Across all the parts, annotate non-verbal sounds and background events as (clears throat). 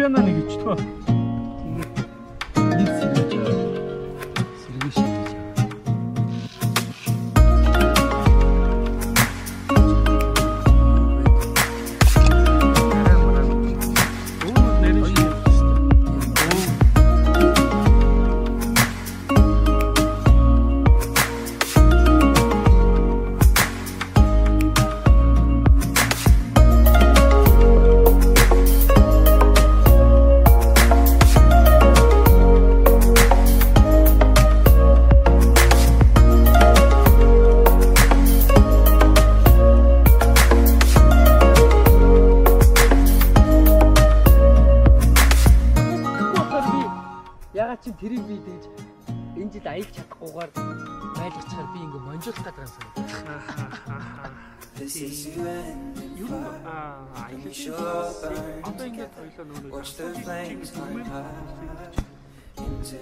пиано нэг ичтгөө. Нэг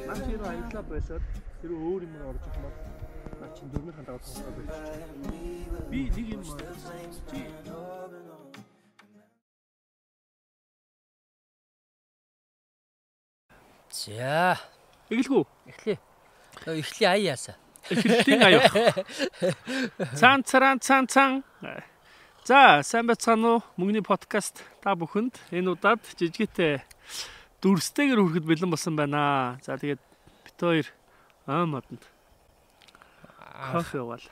Наач юу аяллаа байсаад тэр өөр юм орж ирэх бол наа чин дөрмийн хандагаа тоглох байж. Би нэг юм чи За, эгэлгүй эхлэе. Эхлэе ая яасаа. эхлэлтийн аяах. Цан царан цан цан. За, сайн байцгаана уу? Мөнгөний подкаст та бүхэнд энэ удаад жижигтэй дүрстэйгэр хүрэхэд бэлэн болсон байна. За, тэгээд бит хоёр аа модонд кофе угаал.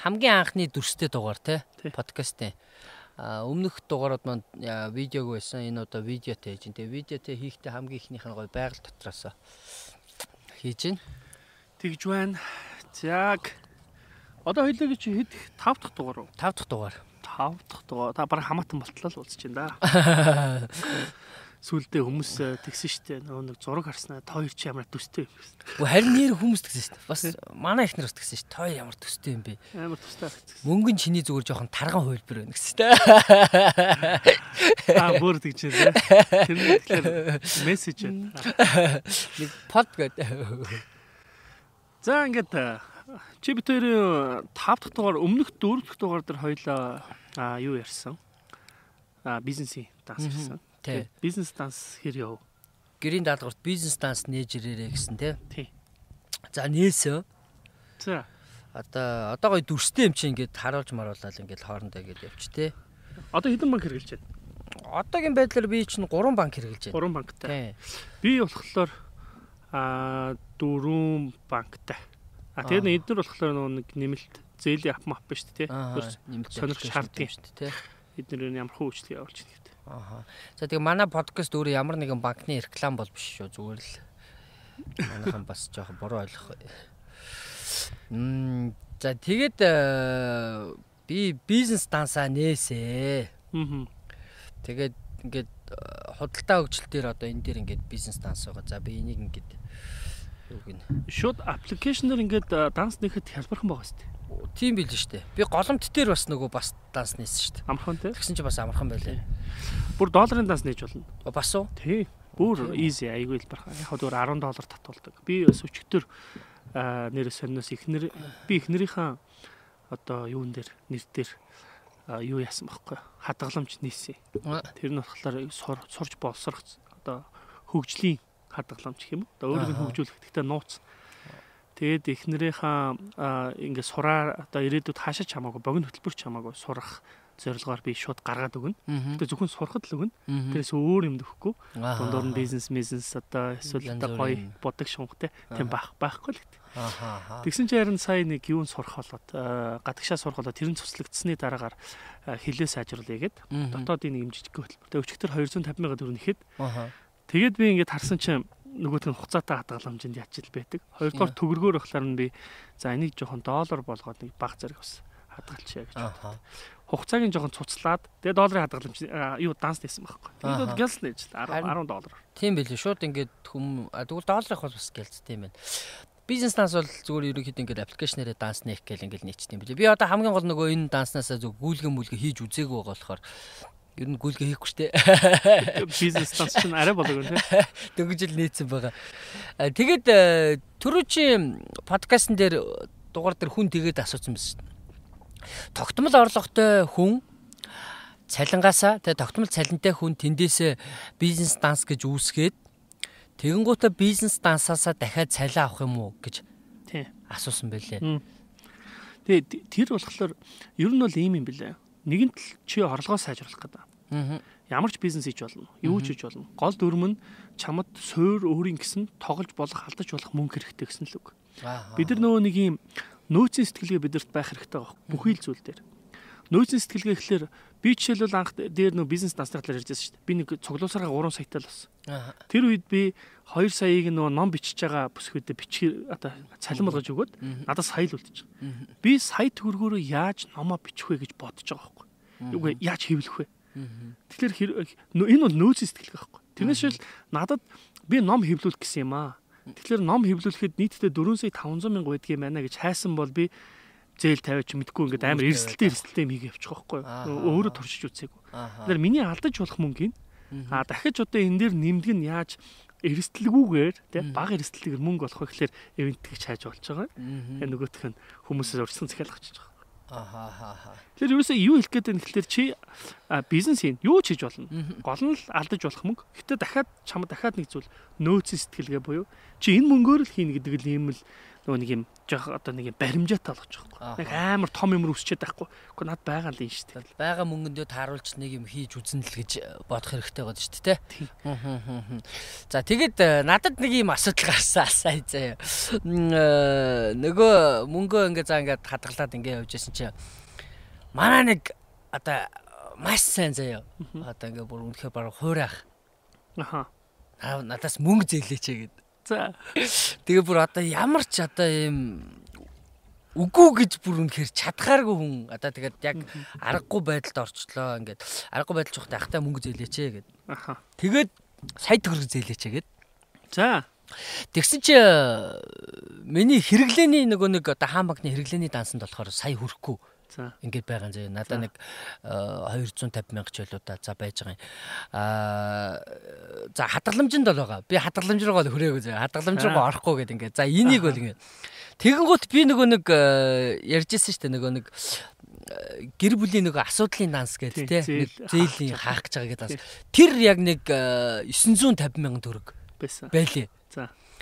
Хамгийн анхны дүрстэй дугаар те подкастын. Өмнөх дугаарууд яа, видеог байсан. Энэ удаа видеотэй хийж. Тэгээ видеотэй хийхдээ хамгийн ихнийх нь гоё байгаль дотроос хийж гин. Тэгж байна. Яг одоо хоёлыг чи хэд 5 дахь дугаар уу? 5 дахь дугаар. 5 дахь дугаар. Та бараг хамаатан болтлоо л уулзч байна да. (laughs) Сүлдээ хүмүүс э, тэгсэн штэ нөгөө нэг зураг харснаа та хоёр чи ямар төстэй юм бэ? Гэхдээ харин нэр хүмүүс тэгсэн дээ. Бас манай ихнэр бас тэгсэн шүү. Той ямар төстэй юм бэ? Амар төстэй гэсэн. Мөнгөн чиний зүгээр жоохон тарган хувилбар байна гэсэн дээ. Аа бүр тэгж байна. Тэр нь тэгэхээр мессеж байна. Нэг под гэдэг. За ингээд э, чи бид хоёрын 5 дахь дугаар өмнөх 4 дахь дугаар дээр хоёлаа аа юу ярьсан? Аа бизнесийн данс ярьсан. Тий. Бизнес данс хэр яв? Гэрийн даалгаварт бизнес данс нээж ирээрээ гэсэн тий. Тий. За нээсэн. За Одоо одоо гоё дүрстэй юм чи ингээд харуулж маруулаад ингээд хоорондоо ингээд явч тий. одоо хэдэн банк хэрэгжилж байна? Одоогийн байдлаар би чинь 3 банк хэрэгжилж байна. Гурван банктай. Тий. Би болохоор аа дөрвөн банктай. А тэгээд эдгээр болохоор нэг нэмэлт зээлийн ап мап ба шүү дээ. Өөрс- нэмэлт сонирх шаарддаг. шүү дээ тий. Эдгээр ямар хөө үйлчлэг явуулж байна гэдэг. Аха. За тэгээ манай подкаст өөрөө ямар нэгэн банкны реклам бол биш шүү. Зүгээр л манайхан бас жоохон буруу ойлгох. Мм за тэгээд э, би бизнес дансаа нээсээ. Аа. Тэгээд ингээд э, худалдаа хөгжил дээр одоо энэ дээр ингээд бизнес данс байгаа. За би энийг ингээд юу гин. Шууд аппликейшнээр ингээд а, данс нэхэд хялбархан байгаа шүү дээ. Тийм бил нь штэ. Би голомт дээр бас нөгөө бас данс нээсэн штэ. Амархан те. Тэгсэн чи бас амархан байлаа. Бүр долларын данс нээж болно. Бас уу? Тий. Бүр easy айгүй л барах. Яг хөө 10 доллар татуулдаг. Би а, нэр сонноос ихнэр би ихнэрийнхээ одоо юун дээр нэр дээр юу яасан байхгүй хадгаламж нээсэн. Аа. Тэр нь болохоор сур, сурж болсорох одоо хөгжлийн хадгаламж юм? Одоо өөрийг нь хөгжүүлэх гэхдээ нууц. Тэгээд эхнэрийнхээ а, ингээд сураа одоо ирээдүйд хаашаач хамаагүй богино хөтөлбөрч хамаагүй сурах зорилгоор би шууд гаргаад өгнө. Тэгээд зөвхөн сурахад л өгнө. Тэр Тэрээс өөр юм дөхөхгүй. Дундуур нь бизнес бизнес одоо эсвэл одоо гоё бодог шунгахтай тийм байх байхгүй л гэдэг. Тэгсэн чинь харин сая нэг юун сурах болоод гадагшаа сурах болоод тэр нь цуслагдсны дараагаар хилээ сайжруулъя гэд дотоодын нэг юм жижиг хөтөлбөр. Тэгээд өчигдөр 250 сая төгрөг нэхэд тэгээд би ингээд харсан чинь нөгөөт нь хугацаатай хадгаламжинд ячил байдаг. Хоёрдугаар төгрөгөөр болохоор нь би за энийг жоохон доллар болгоод нэг баг зэрэг бас хадгалчихъя гэж. Ахаа. Хугацааг нь жоохон цуцлаад тэгээд долларын хадгаламж юу данс нээсэн байхгүй. Тэгээд гялс нээж 10 Харин- 10 доллар. Тийм билээ. Шууд ингээд хүм тэгвэл долларыг бол бас гэлцтэй юм байна. Бизнес данс бол зүгээр ерөнхийдөө ингээд аппликейшнээрээ данс нээх гээл ингээд нийцдэг юм билээ. Би одоо хамгийн гол нөгөө энэ данснасаа зөв гүйлгэн мүлгэ хийж үзээгүй байгаа болохоор ер нь гүйлгэ хийхгүй штэ. бизнес данс чинь арай болог тийм. Дөнгөж ил нийцсэн байгаа. А, Тэгээд э, түрүүчийн подкастн дээр дугаар дээр хүн тэгээд асуусан байсан. Тогтмол орлоготой хүн цалингаасаа тэгээ тогтмол цалинтай хүн тэндээсээ бизнес данс гэж үүсгээд тэгэнгუутаа бизнес дансаасаа дахиад цалин авах юм уу гэж тий асуусан байлээ. Тэгээ тэр болохоор ер нь бол ийм юм бэлээ. Нэгэнт л чи орлогоо сайжруулах гэдэг. Аа. Ямар ч бизнес хийж болно. Юу ч хийж болно. Гол дүрм нь чамд суур өөрийн гэсэн тоглож болох алдаж болох мөнгө хэрэгтэй гэсэн л үг. Бид нар нөгөө нэг юм нөөцийн сэтгэлгээ бидэрт байх хэрэгтэй байгаа. Бүхий л зүйл дээр. Нөөцийн сэтгэлгээ гэхэлэр би жишээлбэл анх дээр нөгөө бизнес дансны талаар ярьж байсан шүү дээ. Би нэг цуглуусараа 3 саятай л болсон. Тэр үед би 2 саяыг нөгөө ном бичиж байгаа бүсгүйдээ бичгээр одоо цалин болгож өгөөд надад сая л үлдчих. Би сая төгрөгөөрөө яаж номоо бичих вэ гэж бодож байгаа байхгүй. Үгүй яаж хэвлэх вэ? Тэгэхээр энэ бол нөөцийн сэтгэлгээ байхгүй. Тэрнээс шил надад би ном хэвлүүлэх гэсэн юм аа. Тэгэхээр ном хэвлүүлэхэд нийтдээ 4 сая 500 мянга байдаг юм байна гэж хайсан бол би зээл тавиач мэдгүй ингээд амар эрсдэлтэй эрсдэлтэй юм хийгээ явчих واخгүй өөрөө туршиж үцээгүй. Тэгэхээр миний алдаж болох мөнгө нь а дахиж одоо энэ дээр нэмдэг нь яаж эрсдэлгүйгээр тий баг эрсдэлгээр мөнгө олох вэ гэхээр ивент гэж хайж болж байгаа. Тэгээ нөгөөх нь хүмүүсээс урьдсан захиалга очиж байгаа. Ахаа. Тэр юусе юу хэлэх гээд байна гэхэлэр чи бизнес юм. Юу ч хийж болно. Гол нь л алдаж болох мөнгө. Гэтэ дахиад чамд дахиад нэг зүйл нөөц сэтгэлгээ буюу чи энэ мөнгөөр л хийнэ гэдэг л юм л нөгөө нэг юм жоох одоо нэг юм баримжаатай болгож байгаа. Нэг амар том юм өсчээд байхгүй. Гэхдээ над байгаа л юм шүү дээ. Бага мөнгөндөө тааруулж нэг юм хийж үзнэ л гэж бодох хэрэгтэй байгаа шүү дээ. За тэгэд э, надад нэг юм асуудал гарсан сая заяа. Э, нөгөө мөнгөө ингээ за ингээ хадгалаад ингээ явж байсан чинь манай нэг одоо маш сайн заяа. Одоо ингээ бүр үнэхээр бараг хуурайх. Аха. Надаас мөнгө зээлээч гэдэг За. Тэгээ бүр одоо ямар ч одоо ийм үгүй гэж бүр үнэхээр чадхааргүй хүн одоо тэгээд яг аргагүй байдалд орчлоо ингээд аргагүй байдал чухтай ахтай мөнгө зээлээч гэд. Аха. Тэгээд сая төгрөг зээлээч гэд. За. Тэгсэн чи миний хэрэглээний нөгөө нэг одоо хаан банкны хэрэглээний дансанд болохоор сая хүрэхгүй За. Ингээд байгаа заяа. Надаа нэг 250 мянга ч байлуу да. За байж байгаа юм. Аа за хадгаламжинд бол байгаа. Би хадгаламж руугаа л хүрээгүй заяа. Хадгаламж руугаа орохгүй гэдэг ингээд. За энийг бол ингээд. Тэгэнгუთ би нөгөө нэг ярьжсэн шүү дээ. Нөгөө нэг гэр бүлийн нөгөө асуудлын данс гэдэг те зээлийн хаах гэж байгаа гэдэг. Тэр яг нэг 950 мянган төгрөг байсан. Байлээ.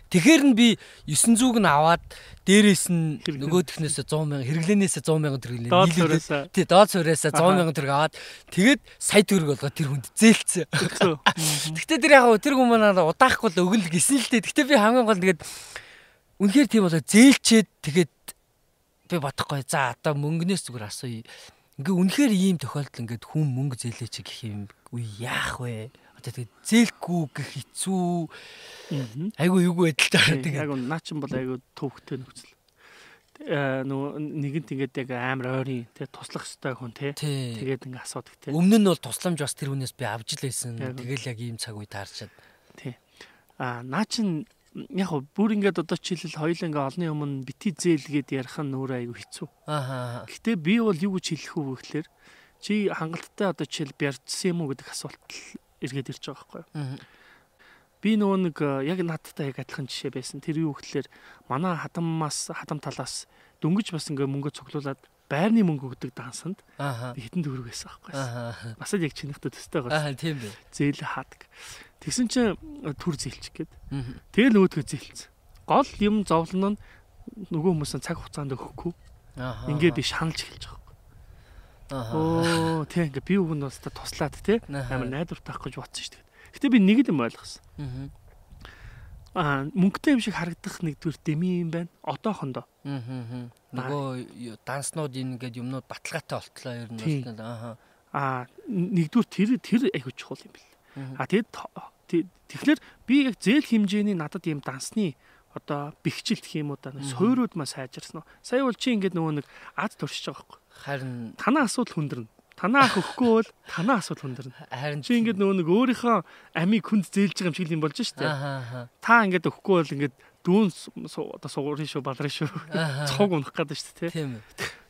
За. Тэгэхээр нь би 900-г нь аваад дээрээс нь нөгөөдхнөөс 100 мянга хэрэглэнээс 100 мянга төгрөг нийлээд тий доод суурьаас 100 мянга төгрөг аваад тэгээд сая төгрөг болгоод тэр хүнд зээлцсэн. Гэхдээ (laughs) тэр яг тэр хүмүүс надад удаахгүй л өгөл гисэн л дээ. Гэхдээ би хамгийн гол тэгээд үнэхээр тийм болоо зээлчээд тэгээд би бодохгүй за одоо мөнгнөөс зүгээр асууя. Ингээ үнэхээр ийм тохиолдол ингээд хүн мөнгө зээлээч гэх юм үе яах вэ? Тэгээд зээлгүй гэх хэцүү. Айгу юугүй байдалтай тэгээд айгу наа чин бол айгу төвхтэй нөхцөл. Нөгөө нэгэнт ингээд яг амар ойрын тий туслах хэвээр хүн тий тэгээд ингээд асуудаг тий. Өмнө нь бол тусламж бас тэр хүнээс би авч л байсан. Тэгэл яг ийм цаг үе таарчаад. Тий. А наа чин яг хөө бүр ингээд одоо чийлэл хоёул ингээ олны өмнө бити зээлгээд ярих нь нөр айгу хэцүү. Аа. Гэтэ би бол юу гэж хэлэх үү гэхлээр чи хангалттай одоо жишээл бярдсан юм уу гэдэг асуулт эргээд ирж байгаа байхгүй юу. Би нөгөө нэг э, яг надтай яг адилхан жишээ байсан. Тэр юу гэхэлэр манай хадаммаас хадам талаас дөнгөж бас ингээ мөнгө цуглуулад байрны мөнгө өгдөг дансанд хитэн төгрөг байсан байхгүй. Бас л яг чинийхтэй төстэй байгаа. Аа тийм бай. Зээл хаадаг. Тэгсэн чинь э, түр зээлчих гээд. Тэгэл нөгөөдгөө зээлцсэн. Гол юм зовлон нь нөгөө хүмүүс цаг хугацаанд өгөхгүй. Ингээ би шаналж эхэлж байгаа Оо тийм ингээ би өгн бас туслаад тий амар найдвартай ах гэж бодсон шүү дээ. Гэтэ би нэг юм ойлгосон. Аа мөнгөтэй юм шиг харагдах нэгдүгээр дэми юм байна. Одоохондоо. Аа. Нөгөө данснууд ингээд юмнууд баталгаатай болтлоо ер нь бол аа. Аа нэгдүгээр тэр тэр айгуу чухал юм бэл. Аа тэгэд тэгэхээр би яг зээл хэмжээний надад юм дансны одоо бэхжилт уу да суйрууд маа сайжирсан уу. Сая бол чи ингээд нөгөө нэг ад туршиж байгаа байхгүй Харин танаа асуудал хүндэрнэ. Танаа ах өгөхгүй бол танаа асуудал хүндэрнэ. Харин чи ингээд нөгөө нэг өөрийнхөө амийг хүнд зээлж байгаа юм шиг юм болж штэ. Та ингээд өгөхгүй бол ингээд дүүн одоо сугуурын шүү балрын шүү цог унах гэдэг штэ тий. Тийм.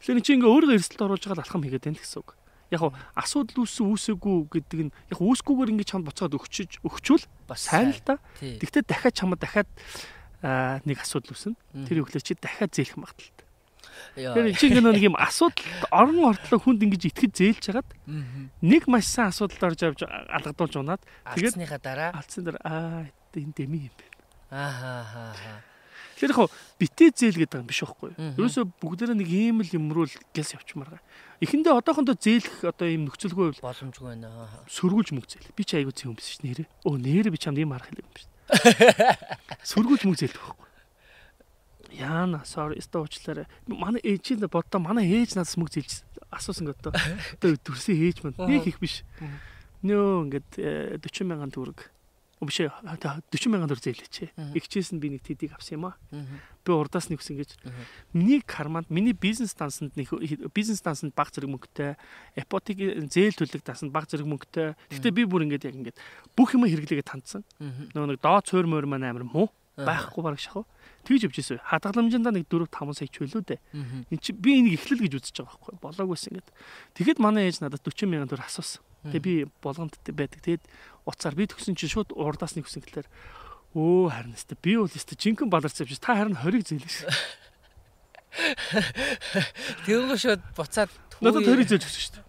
Тэгэхээр чи ингээд өөрийгөө эрсдэлд оруулж байгаа алхам хийгээд байна гэсэн үг. Яг асуудал үүссэн үүсээгүй гэдэг нь яг үүсгүйгээр ингээд чамд буцаад өгчөж өгчүүл сайн л да. Тэгвэл дахиад чамд дахиад нэг асуудал үүснэ. Тэр өглөө чи дахиад зээлэх магадaltaй. Тэгэхээр чи ингээ нэг юм асуудал орон ортлоо хүнд ингэж итгэж зээлж хагаад нэг маш сайн асуудал орж авч алгадуулж унаад тэгээд алдсныхаа дараа алдсан дараа аа энэ дэми юм байна. Аа аа. Тэгэхээр яг битээ зээл гэдэг юм биш байхгүй юу? Ерөөсө бүгдээрээ нэг ийм л юм руу л гэлс явчмаар. Эхэндээ одоохондоо зээлэх одоо ийм нөхцөлгүй боломжгүй байна. Сөргүүлж мөнгө зээл. Би ч айгүй юм биш нэрээ. Өө нэрээ би чамд ийм хэлэв юм биш. (laughs) Сөргүүлж мөнгө зээлдэг байхгүй. Яана sorry өстө уучлаарай. Манай ээжийн боддоо манай ээж надаас мөнгө зээлж асуусан гэдэг. Одоо төрсөн ээж манд нэг их биш. Нөө ингээд 40 э, мянган төгрөг. Биш 40 мянган төгрөг зээлээч. Игчээс нь би нэг тэдийг авсан юм аа. Би урдаас нэг үсэн гэж. Миний карманд миний бизнес дансанд нэг бизнес дансанд баг зэрэг мөнгөтэй, ипотек зээл төлөх дансанд баг зэрэг мөнгөтэй. Гэхдээ би бүр ингээд яг ингээд бүх юм хэрэглээгээ тандсан. Нөгөө нэг доо цойр мойр маань амар муу байхгүй бараг шахав. Тэгж явжсэн. Хадгаламжиндаа нэг 4 5 сая ч байлуу дээ. Энд чи би энийг эхлэл гэж үзэж байгаа байхгүй. Болоогүйс ингээд. Тэгэхэд манай ээж надад 40 мянган төгрөг асуусан. Тэгээ би болгонд байдаг. Тэгэд уцаар би төгсөн чинь шууд урдаас нэг хүсэн гэлээр өө харин өстө би бол өстө жинхэнэ баларч авчих. Та харин 20-ыг зээлээс. Тэгвэл шууд буцаад надад 20-ыг зээлж өгсөн шүү дээ.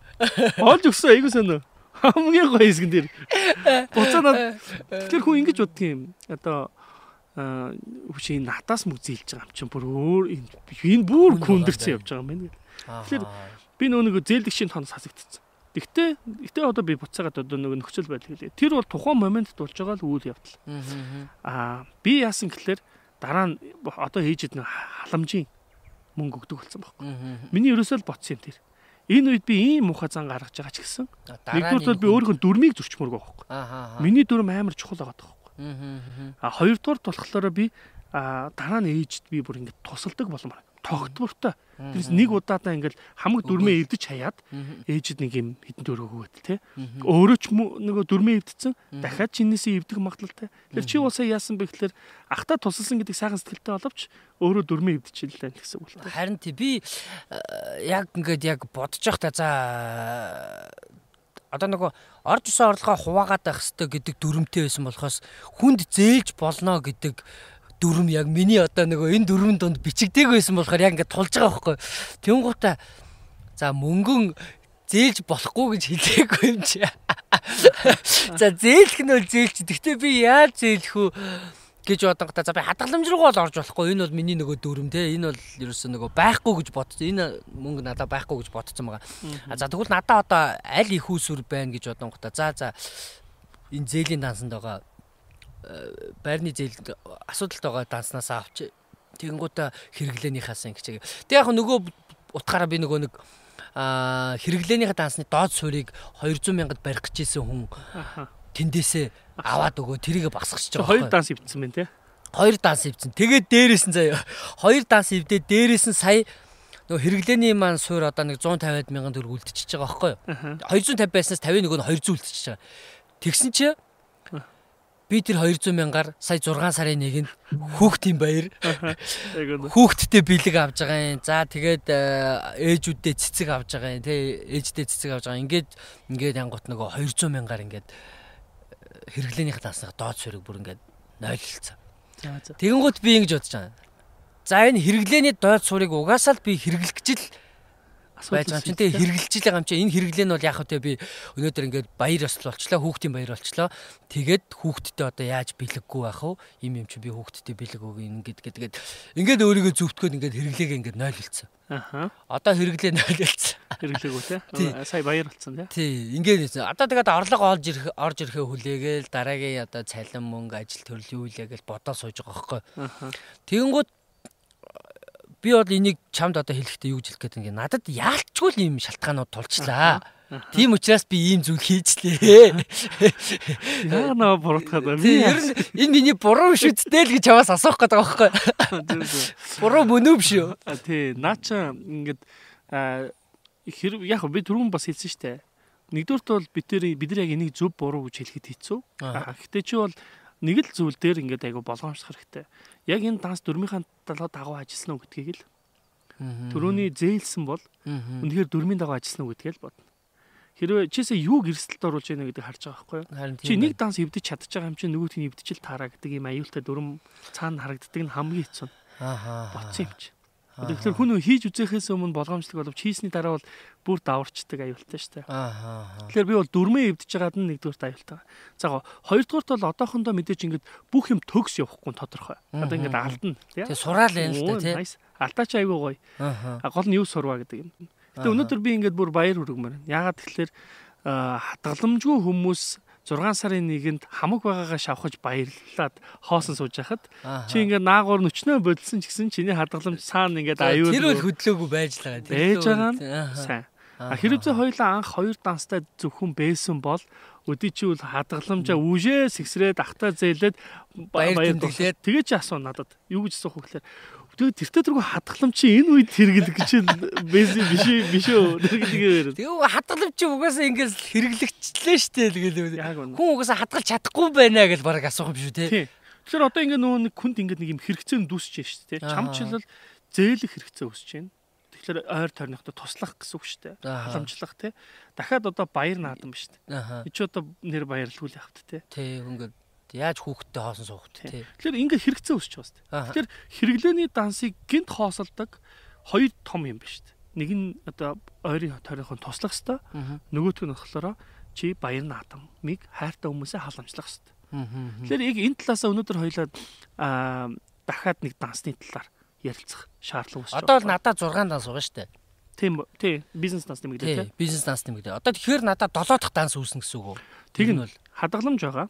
Олж өгсөн айгуу сонио. Хамгийн гоё хэсгэн дээр. Буцаад (laughs) тэгэхээр хүн ингэж боддгийн одоо хүчээ надаас мөг зээлж байгаа юм чинь бүр өөр энэ бүр хүндэрсэн явж байгаа юм байна. Тэгэхээр би нөө нэг зээлдэгчийн тон сасагдчихсан. Тэгтээ гэтээ одоо би буцаагаад одоо нэг нөхцөл байдал хэлээ. Тэр бол тухайн моментд болж байгаа л үйл явдал. Аа би яасан гэхэлэр дараа нь одоо ээжэд нэг халамжийн мөнгө өгдөг болсон байхгүй. Миний ерөөсөө л боцсон юм тэр. Энэ үед би ийм муухай зан гаргаж байгаа ч гэсэн нэгдүгээр би өөрийнхөө дүрмийг зөрчмөргөө байхгүй. Миний дүрм амар чухал байгаа байхгүй. А хоёрдугаар болохоор би дараа нь ээжд би бүр ингэ тусалдаг болмоор тогтвортой. Тэрс нэг удаадаа ингээл хамаг дүрмээ эвдэж хаяад ээжид нэг юм хитэн төрөг өгөөд те. Өөрөө ч нөгөө дүрмээ эвдсэн дахиад чинээсээ эвдэх магадлалтай. Тэгэхээр чи уусаа яасан бэ гэхээр ахта тусалсан гэдэг сайхан сэтгэлтэй боловч өөрөө дүрмээ эвдчихлээ гэсэн үг л. Харин тий би яг ингээд яг бодож явахдаа за одоо нөгөө орж исэн орлогоо хуваагаад байх хэрэгтэй гэдэг дүрмтэй байсан болохоос хүнд зээлж болно гэдэг дүрм яг миний одоо нөгөө энэ дүрмэн донд бичигдээг байсан болохоор яг ингээд тулж байгаа байхгүй. Тэнгуута за мөнгөн зээлж болохгүй гэж хэлээгүй юм чи. (laughs) За зээлэх нь бол зээлч. Гэхдээ би яаж зээлэх вэ? Гэж бодонготой за би хадгаламж руу бол орж болохгүй. Энэ бол миний нөгөө дүрм те. Энэ бол ерөөсөө нөгөө байхгүй гэж бодсон энэ мөнгө надад байхгүй гэж бодсон байгаа. За тэгвэл надад одоо аль их усүр байна гэж бодонготой за за. Энэ зээлийн дансанд байгаа э, байрны зээл асуудалтай байгаа данснаас авч тэгэнгүүтээ хэрэглээнийхээс ингэ чиг. Тэг яг нөгөө утгаараа би нөгөө нэг хэрэглээнийхээ дансны доод суурийг 200 мянгад барих гэжсэн хүн тэндээсээ аваад өгөө тэрийг багсгаж байгаа. Хоёр данс ивдсэн байна те. Хоёр данс ивдсэн. Тэгээд дээрээс нь заяа. Хоёр данс ивдээ дээрээс нь сая нөгөө хэрэглээний маань суур одоо нэг 150 мянган төгрөг үлдчихэж байгаа байхгүй юу? 250 байснаас 50 нөгөө нь 200 үлдчихэж байгаа. Тэгсэн чи би тэр 200 мянгаар сая 6 сарын нэгэнд хүүхдийн баяр хүүхдтэй бэлэг авж байгаа юм. За тэгээд ээжүүддээ цэцэг авж байгаа юм. Тэ ээждээ цэцэг авж байгаа. Ингээд ингээд янгот нөгөө 200 мянгаар ингээд хэрэглээнийх таснаа доод суурийг бүр ингээд нойлцсон. Тэгэнгүүт би ингэж бодож байгаа. За энэ хэрэглээний доод суурийг угаасаа л би хэрэглэх гэж л байж байгаа. юм чинь тэгээ хэрэгжилж байгаа юм чинь энэ хэрэглээ нь бол яг хөтэ би өнөөдөр ингээд баяр ёслол болчлоо хүүхдийн баяр болчлоо. Тэгээд хүүхдтэй одоо яаж бэлэггүй байх вэ? Им юм чинь би хүүхдтэй бэлэг өг ингээд гэдэг ингээд өөрийгөө зөвтгөөд ингээд хэрэглээгээ ингээд нойлолцсон. Аха. Одоо хэрэглээ нойлолцсон. Хэрэглээгүү те? (laughs) Сая баяр болцсон те? Тий. Ингээд одоо тэгээд орлого олж ирэх орж ирэхээ хүлээгээл дараагийн одоо цалин мөнгө ажил төрлийн үйлээгээл бодоо сууж байгаа байхгүй тэгэнгүүт би бол энийг чамд одоо хэлэхдээ юу гэж хэлэх гээд ингээ надад яалчгүй л ийм шалтгаанууд тулчлаа. Тийм учраас би ийм зүйл хийжлээ. Яа наа буруутгаад байна. Ер нь энэ миний буруу биш үсттэй л гэж чамаас асуух гээд байгаа байхгүй. Буруу мөн үү биш үү? Тий, наа чи ингээд хэрэг яг би түрүүн бас хэлсэн штэ. Нэгдүгürt бол бид нар бид нар яг энийг зөв буруу гэж хэлэхэд хэцүү. Гэхдээ чи бол нэг л зүйл дээр ингээд айгу болгоомжлох хэрэгтэй яг энэ данс дөрмийнхаа дагуу ажилласан уу гэдгийг л төрөний зээлсэн бол үнэхээр дөрмийн дагуу ажилласан уу гэдгийг л бодно. Хэрвээ чисээ юуг эрсдэлд оруулж яана гэдэг харж байгаа байхгүй юу? Чи нэг данс эвдэж чадчих байгаа юм чи нөгөөт нь эвдчихэл таараа гэдэг ийм аюултай дүрм цаана харагддаг нь хамгийн хэцүү. Ааха. Боцсон юм чи. Тэгэхээр хүн хийж үзэхээс өмнө болгоомжлог боловч хийсний дараа бол бүр даварчдаг аюултай шүү дээ. Тэгэхээр би бол дүрмээ эвдэж байгаад нь нэгдүгээр аюултай. За хоёрдугаарт бол одоохондоо мэдээж ингээд бүх юм төгс явахгүй тодорхой. Одоо ингээд алдна тий. Тэг сураал юм л да тий. Алдаа чи аюу гоё. Аа. Гол нь юу сурваа гэдэг юм. Гэтэ өнөөдөр би ингээд бүр баяр хүргэмээр. Яагаад тэгэхээр хатгаламжгүй хүмүүс 6 сарын нэгэнд хамаг байгаагаа шавхаж баярлаад хоосон сууж яхад чи ингээд наагур нүчнөө бодсон ч гэсэн чиний хадгаламж цаана ингээд аюул Тэр үл хөдлөөгүй байж л байгаа. Байж байгаа нь сайн. Хэрэг зэ хоёлаа анх хоёр данстай зөвхөн байсан бол өдий чи үл хадгаламжаа үжээ сэгсрээд ахтаа зээлээд баяр тэмдэглээд. тэгээ чи асуу надад юу гэж асуух вэ гэхээр тэгээ тэртээ тэргүй хадгалам чи энэ үед хэрэглэх гэж биш биш биш үү хэрэглэгээр. Тэгээ хадгалам чи угаасаа ингээс хэрэглэгчлээ штэ тэгэл. Хүн угаасаа хадгалж чадахгүй байна гэж бараг асуух юм шүү те. Тэгэхээр одоо ингээ нөгөө нэг хүнд ингээ нэг юм хэрэгцээ дүсэж штэ те. Чам чилэл зээлэх хэрэгцээ өсөж байна. Тэгэхээр ойр тойрныхтой туслах гэсэн үг дээ. Халамжлах тий. Дахиад одоо баяр наадам дээ. Эч одоо нэр баярлгүй л явахт тий. Тий ингээд яаж хүүхдтэй хоосон суух тий. Тэгэхээр ингээ хэрэгцээ өсч байгаа шүү дээ. Тэгэхээр хэрэглээний дансыг гинт хоосолдог хоёр том юм биш дээ. Нэг нь одоо ойрын тойрныхон туслах хэвээр нөгөөх нь болохоор чи баяр наадамыг хайртай хүмүүсээ халамжлах хэвээр. Тэгэхээр яг энэ талаасаа өнөөдөр хоёлаа дахиад нэг дансны талаар ярилцах шаардлага үүсэж байна. Одоо л надад 6 данс байгаа шүү дээ. Тийм тийм бизнес данс нэмэгдээ тийм. Бизнес данс нэмэгдээ. Одоо тэгэхээр надад 7 дахь данс үүснэ гэсэн үг үү? Тэг нь бол хадгаламж байгаа.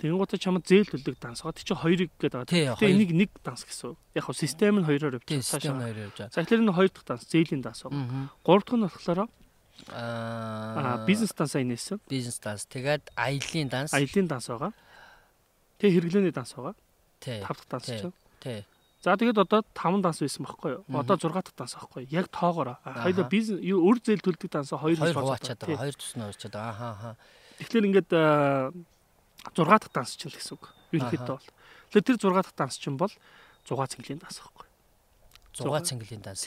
Тэгэнгუთ чамд зээл төлдөг данс байгаа. Тэг чи хоёрыг гээд байгаа. Тэгээ энийг нэг данс гэсэн. Яг хөө систем нь хоёроор явж байгаа. Систем нь хоёроор явж байгаа. За тэгэхээр энэ хоёр дахь данс зээлийн данс байгаа. Гурав дахь нь болохоор аа бизнес данс инээсэн. Бизнес данс. Тэгээд аялын данс. Аялын данс байгаа. Тэгээ хэрэглээний данс байгаа. Тий. Тав дахь данс ч. Тий. За тэгээд одоо 5 данс байсан байхгүй юу? Одоо 6 дахь данс байхгүй юу? Яг тоогоор. Хоёул бизнес өр зээл төлдөг данс 2 2 хуваачаад байгаа. 2 тусна уурчаад байгаа. Аа хаа. Тэгэхээр ингээд 6 дахь данс чинь гэсэн үг. Ерөнхийдөө бол. Тэгэхээр тэр 6 дахь данс чинь бол 6 цэнгэлийн данс байхгүй юу? 6 цэнгэлийн данс.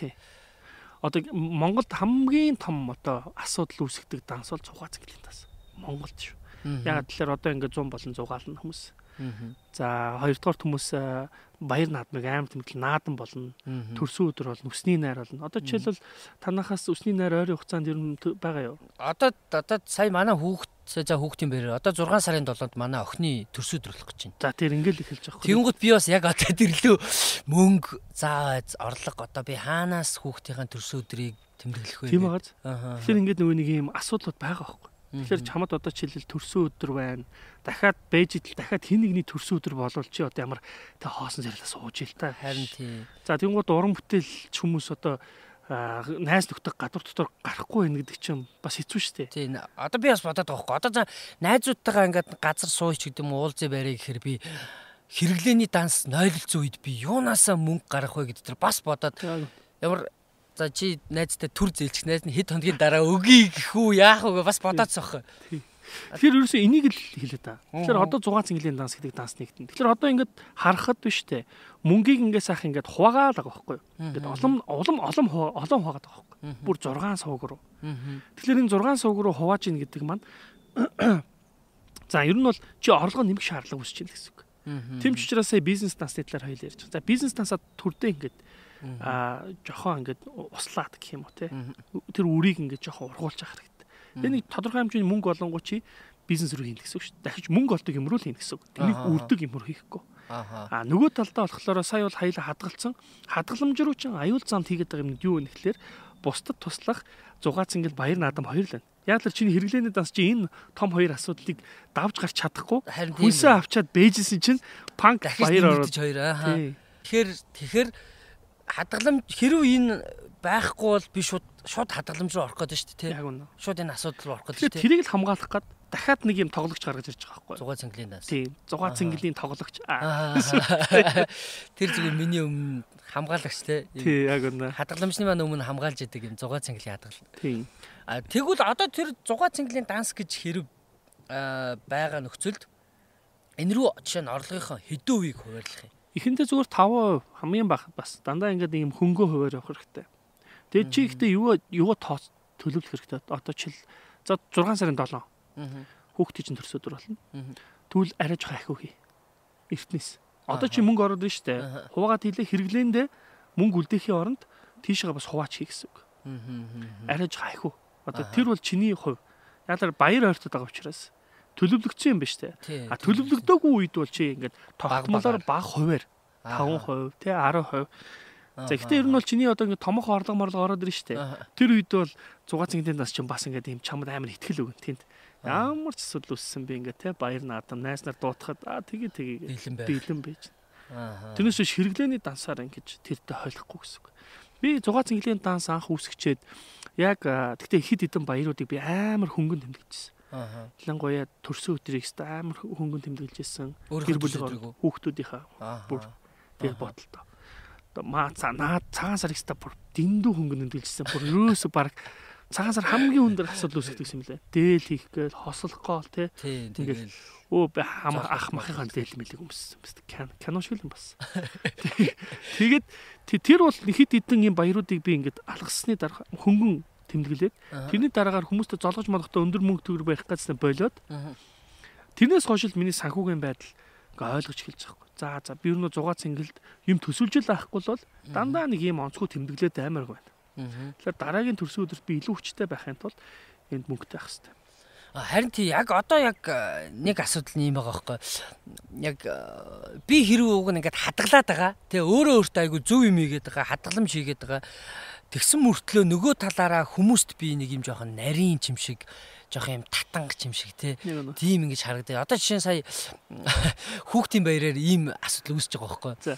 Одоо Монголд хамгийн том одоо асуудал үүсгдэг данс бол 6 цэнгэлийн данс. Монголд шүү. Яг тэгэхээр одоо ингээд 100 болон 100 гаална хүмүүс. За хоёрдугаар хүмүүс баяр наадмыг амар тэмдэглэл наадан болно. Төрсөн өдөр бол нүсний найр болно. Одоо жишээлбэл танахаас үсний найр ойрын хугацаанд ер нь байгаа юу? Одоо одоо сая манай хүүхд за хүүхдийн бэрээр одоо 6 сарын 7-нд манай охины төрсөн өдөр болох гэж байна. За тэр ингээл эхэлж байгаа. Тэнгүүт би бас яг одоо тэрлүү мөнгө заа орлого одоо би хаанаас хүүхдийн төрсөн өдрийг тэмдэглэх вэ? Тийм байгаа. Тэгэхээр ингээд нөгөө нэг юм асуудлууд байгаа байхгүй. Тэгэхээр чамд одоо жишээлбэл төрсөн өдөр байна. Дахиад бэж идэл дахиад хин нэгний төрсөн өдөр болвол чи одоо ямар тэ хоосон зэрлээ сууж ил та. Харин тийм. За тэнгууд уран бүтээлч хүмүүс одоо найз нөхдөд гадуур дотор гарахгүй байх гэдэг чинь бас хэцүү шүү дээ. Тийм. Одоо би бас бодоод байгаа хгүй. Одоо за найзуудтайгаа ингээд газар сууч гэдэг юм уулзээ барай гэхээр би хэрэглээний данс нойлолцсон үед би юунаасаа мөнгө гарах вэ гэдэг тэр бас бодоод ямар За чи найзтай төр зээлчих найз нь хэд хоногийн дараа өгье гэх үү яах вэ бас бодоодсоох. Тэгэхээр ерөөсөө энийг л хэлээ та. Тэгэхээр одоо 6 цэнгэлийн данс гэдэг данс нэгтэн. Тэгэхээр одоо ингээд харахад биш те. Мөнгийг ингээд сайх ингээд хуваагаад байгаа байхгүй юу? Ингээд олон улам олон олон хуваагаад байгаа байхгүй юу? Бүр 6 сууг руу. Тэгэхээр энэ 6 сууг руу хувааж ийн гэдэг маань (clears throat) За ер нь бол чи орлого нэмэх шаардлага үүсэж байна гэсэн үг. Тэм ч учраас сая бизнес дансны талаар хоёул ярьж байгаа. За бизнес дансаа төрдөө ингээд аа жохон ингээд услаад гэх юм уу те. Тэр үрийг ингээд жохон ургуулж авах. Энэ тодорхой хэмжээний мөнгө олонгоо чи бизнес рүү хийнэ гэсэн үг шүү дээ. Дахиж мөнгө олдог юм руу л хийнэ гэсэн үг. Тэнийг үрдэг юм руу хийхгүй. Аа нөгөө талдаа болохоор сая бол хаяла хадгалсан хадгаламж руу чин аюул замд хийгээд байгаа юм юу вэ гэхэлэр бусдад туслах зугаац ингээд баяр наадам хоёр л байна. Яг л чиний хэрэглээний данс чи энэ том хоёр асуудлыг давж гарч чадахгүй хүнсээ авчаад бэжсэн чинь панк баяр ороод. Тэгэхээр тэгэхээр хадгаламж хэрв энэ байхгүй бол би шууд шууд хадгаламж руу орох гэдэг шүү дээ. Яг үнэ. Шууд энэ асуудал руу орох гэдэг тийм. Тэрийг л хамгаалах гад дахиад нэг юм тоглогч гаргаж ирж байгаа байхгүй. Зугаа цэнгэлийн даас. Тийм. Зугаа цэнгэлийн тоглогч. (laughs) Тэр зүгээр миний өмнө хамгаалагч те. Тийм яг үнэ. Хадгаламжны маань өмнө хамгаалж идэг юм зугаа цэнгэлийн хадгална. Тийм. А тэгвэл одоо тэр зугаа цэнгэлийн данс гэж хэрэг байгаа нөхцөлд энэ рүү жишээ нь орлогынхоо хэдэн үеийг хуваарлах юм? Эхэндээ зүгээр 5% хамгийн бага бас дандаа ингээд ийм хөнгөө хуваар явах хэрэгтэй. Тэгээд чи ихтэй юу юу тооц төлөвлөх хэрэгтэй. Одоо чил за 6 сарын 7. Хүүхдийн чинь төрсөдөр болно. Тэгвэл арай жоо ахиу хий. Эртнээс. Одоо чи мөнгө ороод байна шүү дээ. Хуваагаад хийлээ хэрэглээндээ мөнгө үлдээхийн оронд тийшээ бас хуваач хий гэсэн үг. Аа. Арайж хайху. Одоо тэр бол чиний хувь. Яалаар баяр ойртод байгаа учраас төлөвлөгдсөн юм ба штэ. А төлөвлөгдөөгүй үед бол чи ингээд тогтмолоор багаар. баг хуваар 5%, тий 10%. За гэхдээ ер нь бол чиний одоо ингээд томох орлого морлого ороод ирнэ штэ. Тэр үед бол 6 цэнгийн нас чинь бас ингээд юм чамд амар ихтгэл өгөн тэнд. Ямар ч асуудал үссэн би ингээд тий баяр наадам найз нар дуутахад аа тэгээ тэгээ Бэлэн байж. Тэрнээс биш хэрэглээний дансаар ингэж тэртээ хойлохгүй гэсэн үг. Би 6 цэнгэлийн данс анх үүсгчээд яг гэхдээ хэд хэдэн баяруудыг би амар хөнгөн тэмдэглэжсэн. Аа. Ялангуяа төрсөн өдрийг өстө амар хөнгөн тэмдэглэжсэн. Гэр бүлийн Аа. бүр тэр бодолтой. Маа цанаа цагаан сар ихтэй бүр дэндүү хөнгөн тэмдэглэжсэн. Бүр ерөөсө баг цагаан сар хамгийн өндөр асуудал үүсгдэг юм лээ. Дээл хийх гээл хослох гол те. Тэгэл. Өө би хам ах махынхаа дээл мэлэг өмссөн. Бас кино кино шиг юм бас. Тэгээд тэ- тэр бол хэд хэдэн юм баяруудыг би ингээд алгасны дараа хөнгөн тэмдэглээд тэрний дараагаар хүмүүстээ золгож молготой өндөр мөнгө төгрөг байх гэсэн болоод тэрнээс хойш л миний санхүүгийн байдал ойлгож эхэлж байгаа. За за би юу 6 цэнгэлд юм төсөлжил авахгүй бол дандаа нэг юм онцгой тэмдэглээд аймаар байна. Тэгэхээр дараагийн төрсөн өдөрт би илүү хүчтэй байхын тулд энд мөнгөтэй байх хэрэгтэй. Харин тий яг одоо яг нэг асуудал нь юм байгаа байхгүй. Яг би хэрэг уг нь ингээд хадгалаад байгаа. Тэгээ өөрөө өөртөө айгу зөв юм хийгээд байгаа, хадгаламж хийгээд байгаа. Тэгсэн мөртлөө нөгөө талаараа хүмүүст би нэг юм жоохон нарийн чим шиг, жоохон юм татанг чим шиг нь. Тийм ингэж харагдав. Одоо жишээ нь сая (laughs) хүүхдийн баяраар ийм асуудал үүсэж байгаа байхгүй.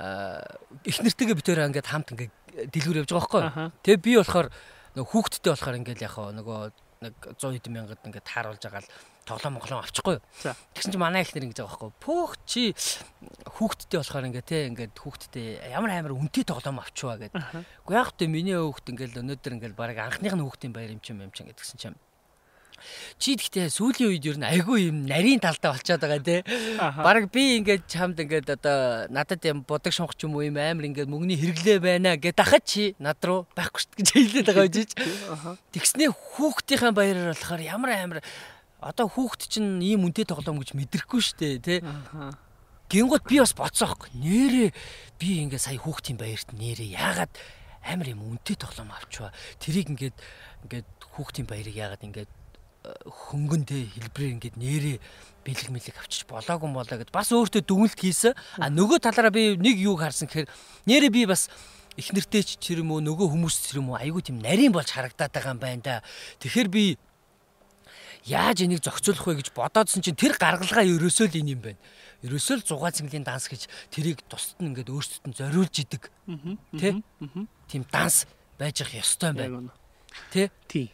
Аа их нэртэйгээ битээр ингээд хамт ингээд дэлгүүр явж байгаа байхгүй. Тэгээ би болохоор хүүхдтэй болохоор ингээд яг нөгөө нэг 100 хэдэн мянгад ингээд тааруулж байгаа л тоглоом монголоо авчихгүй. Тэгсэн чинь манай ихнэр ингэж байгаа байхгүй. Пүүх чи хүүхдтэй болохоор ингээд те ингээд хүүхдтэй ямар амар үнэтэй тоглоом авчваа гэдэг. Уу яг тэ миний хүүхд ингээд өнөөдөр ингээд баг анхных нь хүүхдийн баяр юм чим юм чинь гэдгсэн чинь Чи гэхдээ сүүлийн үед ер нь айгүй юм нарийн талдаа болчиход байгаа те. Аха. Бараг би ингээд чамд ингээд одоо надад юм бодог шунх ч юм уу юм амар ингээд мөнгөний хэрэглээ байна гэд дахад чи над руу байхгүй шүү гэж хэлээд байгаа үжиж. Аха. Тэгснээ хүүхдийнхээ баяраар болохоор ямар амар одоо хүүхд чинь ийм үнэтэй тоглоом гэж мэдрэхгүй шүү дээ те. Аха. Гингот би бас боцсоохгүй. Нэрээ би ингээд сая хүүхдийн баярт нэрээ яагаад амар юм үнэтэй тоглоом авчваа. Тэрийг ингээд ингээд хүүхдийн баярыг яагаад ингээд хөнгөнтэй хэлбэрээр ингээд нэрээ бэлэг мэлэг авчиж болоогүй юм болоо гэд бас өөртөө дүгнэлт хийсэн. А нөгөө талаараа би нэг юуг харсан гэхээр нэрээ би бас их нэртэй ч тэр юм уу нөгөө хүмүүс тэр юм уу айгүй тийм нарийн болж харагдаад байгаа юм байна да. Тэгэхээр би яаж энийг зохицуулах вэ гэж бодоодсэн чинь тэр гаргалгаа ерөөсөө л энэ юм байна. Ерөөсөө л 6 цэнгэлийн данс гэж тэрийг тусад нь ингээд өөрсдөд нь зориулж идэг. Тэ? Тийм данс байж ах ёстой юм байна. Тэ? Тий.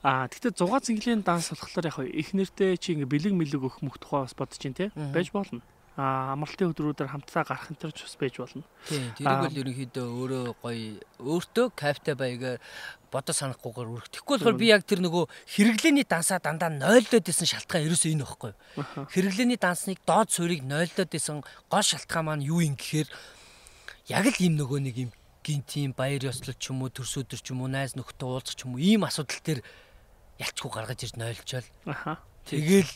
Аа тэгтээ 6 цэнгэлийн данс болохоор яг их нэртэй чи ингээ бэлэг мэлэг өгөх мөх тухай бас бодож чинь Мгм. байж болно. Аа амралтын өдрүүдээр хамтдаа гарах энэ төр ч бас байж болно. Тийм. Тэрийг бол ерөнхийдөө өөрөө гоё өөртөө капта баягаар бодо санахгүйгээр үрэх. Тэгэхгүй болохоор би яг тэр нөгөө хэрэглээний дансаа дандаа нойлдоод исэн шалтгаан ерөөсөө энэ байхгүй. Хэрэглээний дансныг доод суурийг нойлдоод исэн гол шалтгаан маань юу юм гэхээр яг л ийм нөгөө нэг юм гинт юм баяр ёслол ч юм уу төрс өдөр ч юм уу найз нөхдөд уулзах ч юм уу ийм асуудал төр ялчгүй гаргаж ирж нойлчвал Аха. тэгэл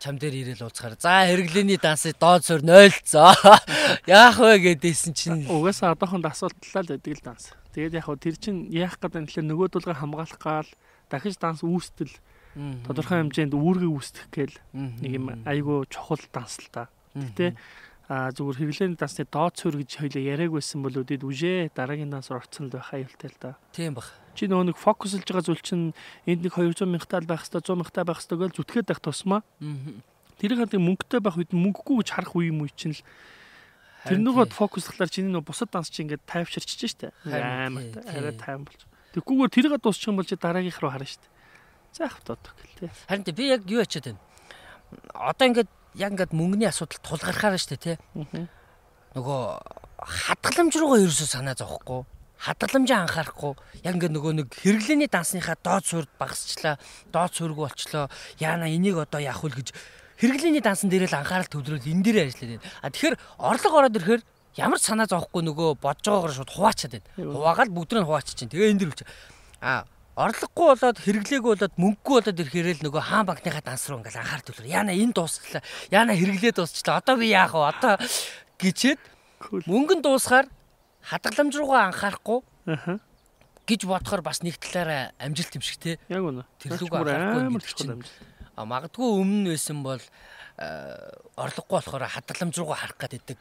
чам дээр ирээл уулзахаар за хэрэглээний дансыг доод суурь нойлцоо (laughs) яах вэ гэдээсэн чинь Угаасаа одоохонд асуултлаа л байдаг л данс. Тэгээд яг хөө тэр чин яах гэдэг нь тэгэхээр нөгөө дулгаа хамгаалах гал дахиж данс үүстэл тодорхой хэмжээнд үүргээ үүсгэх гээл нэг юм айгүй чухал данс л та. Гэтэ а зүгээр хэрэглээний дансны доод суурь гэж хоёлаа яриаг байсан бол үдэд үжээ дараагийн данс руу орцсон л байх аюултай л да. тийм бах Чи нөгөө нэг фокуслж байгаа зүйл чинь энд нэг 200 мянгатаа байх хэвээр 100 мянгатаа байх хэвээр гэл зүтгээд байх тусмаа Мгм. тэрийг хадаа мөнгөтэй байх үед мөнгөгүй гэж харах үе юм уу чинь л тэр Харин нөгөө тийм. фокуслахлаар чиний нөгөө бусад данс чинь ингээд тайвширч штэ амар арай тайван болж. Тэгхгүйгээр тэрийг дуусчих юм бол чи дараагийнх руу харна штэ. За яах вэ гэл тий. харин би яг юу ячаад байна одоо ингээд яг ингээд мөнгөний асуудал тулгархаар штэ тий нөгөө хадгаламж руугаа ерөөсөө санаа зовхгүй хадгаламжаа анхаарахгүй яг ингээд нөгөө нэг хэрэглээний дансныхаа доод суурд багасчлаа доод суургүй болчлоо. Яана энийг одоо яах вэ гэж хэрэглээний дансан дээр л анхаарал төвлөрөл энэ дээр ажиллаад байна. А тэгэхээр орлого ороод ирэхээр ямар санаа зовхгүй нөгөө бодож байгаагаар шууд хуваачаад байна. Хуваагаад бүгдрийг хуваачих чинь. Тэгээ энэ дэр үлч а орлогогүй болоод хэрэглээгүй болоод мөнгөгүй болоод ирэхээр л нөгөө хаан банкныхаа данс руу ингээл анхаарал төвлөр яана энэ дуусчлаа. Яана хэрэглээ дуусчлаа. Одоо би яах вэ? Одоо гэчээд Cool. мөнгөн дуусгаар хадгаламж руугаа анхаарахгүй гэж бодохоор бас нэг талаараа амжилт юм шиг те. Яг үнэ. Тэр бүр анхаарахгүй гэдэг чинь. А магадгүй өмнө байсан бол а, орлогогүй болохоор хадгаламж руугаа харах гэдэг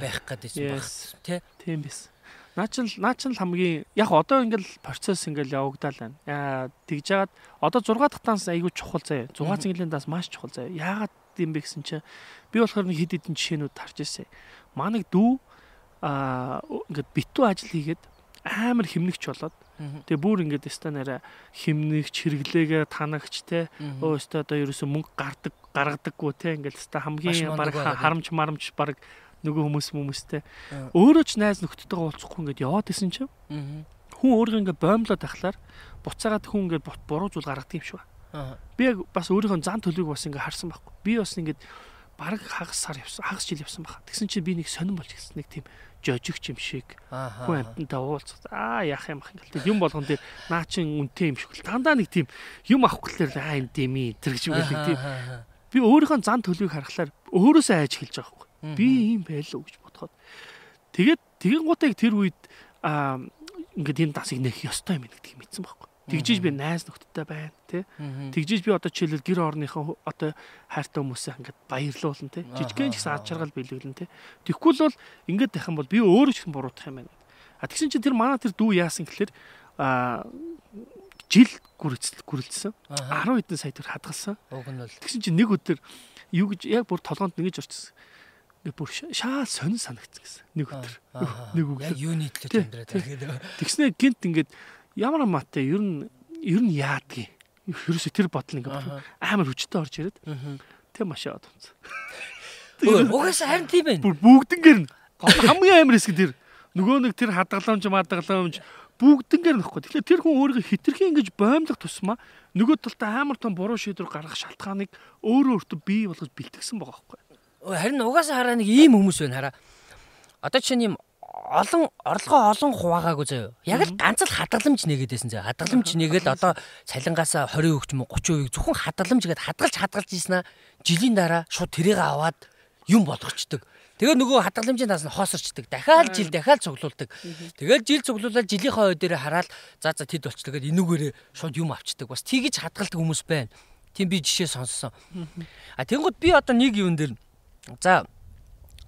байх гэдэг баг Yes. те. Тийм биз. Наа чин наа чин л хамгийн яг одоо ингээл процесс ингээл явагдал байна. Тэгж жагаад одоо 6 дахь данс айгүй чухал заяа. 6 Мгм. цэнгэлийн данс маш чухал заяа. Яагаад юм бэ гэсэн чинь би болохоор нэг хэд хэдэн жишээнүүд харж ирсэн. Манайг дүү аа ингээд битүү ажил хийгээд амар химнэгч болоод тэгээ бүр ингээд өстой нэрэ химнэгч хэрэглээгээ танагч те Мгм. өө өстой одоо ерөөсө мөнгө гардаг гаргадаггүй те ингээд Маш хамгийн баг харамч марамч баг нөгөө хүмүүс хүмүүстэй өөрөө ч найз нөхдөдтэйгээ уулзахгүй ингээд яваад исэн чинь хүн өөрөө ингээд боомлоод тахлаар буцаагаад хүн ингээд буруу зүйл гаргадаг юм шиг байна. Би яг бас өөрийнхөө зан төлөвийг бас ингээд харсан байхгүй. Би бас ингээд бараг хагас сар явсан, хагас жил явсан байна. Тэгсэн чинь би нэг сонирн болж гисэн нэг тийм жожигч юм шиг хүн амтантай уулзах. Аа яах юм ах ингээд юм болгон дээр наа чин үнтэй юм шиг л дандаа нэг тийм юм авахгүй л аа энэ тэр гэж юм нэг тийм би өөрийнхөө зан төлөвийг харахаар өөрөөсөө айж хэлж байгаа. Мгм. би ийм байлуу гэж бодоход тэгээд тэгэн гутайг тэр үед аа ингээд энэ дасыг нэх ёстой юм гэдгийг мэдсэн байхгүй. Тэгжиж би найз нөхдөдтэй байна тий. Тэгжиж би одоо жишээлбэл гэр орныхоо одоо хайртай хүмүүсээ ингээд баярлуулна тий. Жижигхэн ч гэсэн ад жаргал биелүүлнэ тий. Тэгэхгүй л бол ингээд байх юм бол би өөрөө ч гэсэн буруутах юм байна. А тэгсэн чинь тэр манай тэр дүү яасан гэхэлэр аа жил гүрэлцэл гүрэлцсэн. Ааха. 10 хэдэн сая төгрөг хадгалсан. Уг нь бол Тэгсэн чинь нэг өдөр юу гэж яг бүр толгоонд нэгэж орчихсон. Бүр ша- шаа сонин санагдсан гэсэн. Нэг өдөр. Нэг Яг өдөр. юуны төлөө Тий, амьдраад тий. байгаа гэдэг. Тэгснэ гинт ингээд ямар амаатай ер нь ер нь яадгийг. Ерөөсө тэр бодол ингээ Ааха. амар хүчтэй орж ирээд тэг маш яваад унц. (laughs) Өө, Угаасаа харин тийм. Бүр бүгднгээр нь хамгийн амар хэсэг тэр нөгөө нэг тэр хадгаламж мадгаламж бүгднгээр нөхгүй. Тэгэхээр тэр хүн өөрийгөө хитрхийн ингэж боомлох тусмаа нөгөө талдаа амар том буруу шийдвэр гаргах шалтгааныг өөрөө өөртөө бий болгож бэлтгэсэн байгаа байхгүй. Харин угаасаа хараа нэг ийм хүмүүс байна хараа. Одоо чинь ийм олон орлогоо олон хуваагаагүй заяа. Яг л ганц л хадгаламж нэгээдсэн заяа. Хадгаламж нэгээл одоо цалингаасаа 20% ч юм уу 30% зөвхөн хадгаламж гээд хадгалж хадгалж ийснэ жилийн дараа шууд тэрийг аваад юм болгочдөг. Тэгээ нөгөө хадгаламжийн тас нь хоосорчдөг. Дахиад жил дахиад цуглуулдаг. Тэгэл жил цуглуулаад жилийнхаа ой дээр хараад за за тэд болчдөг гээд энүүгээрээ шууд юм авчдаг. Бас тгийж хадгалдаг хүмүүс байна. Тийм би жишээ сонссон. А тэнгууд би одоо нэг юун дээр за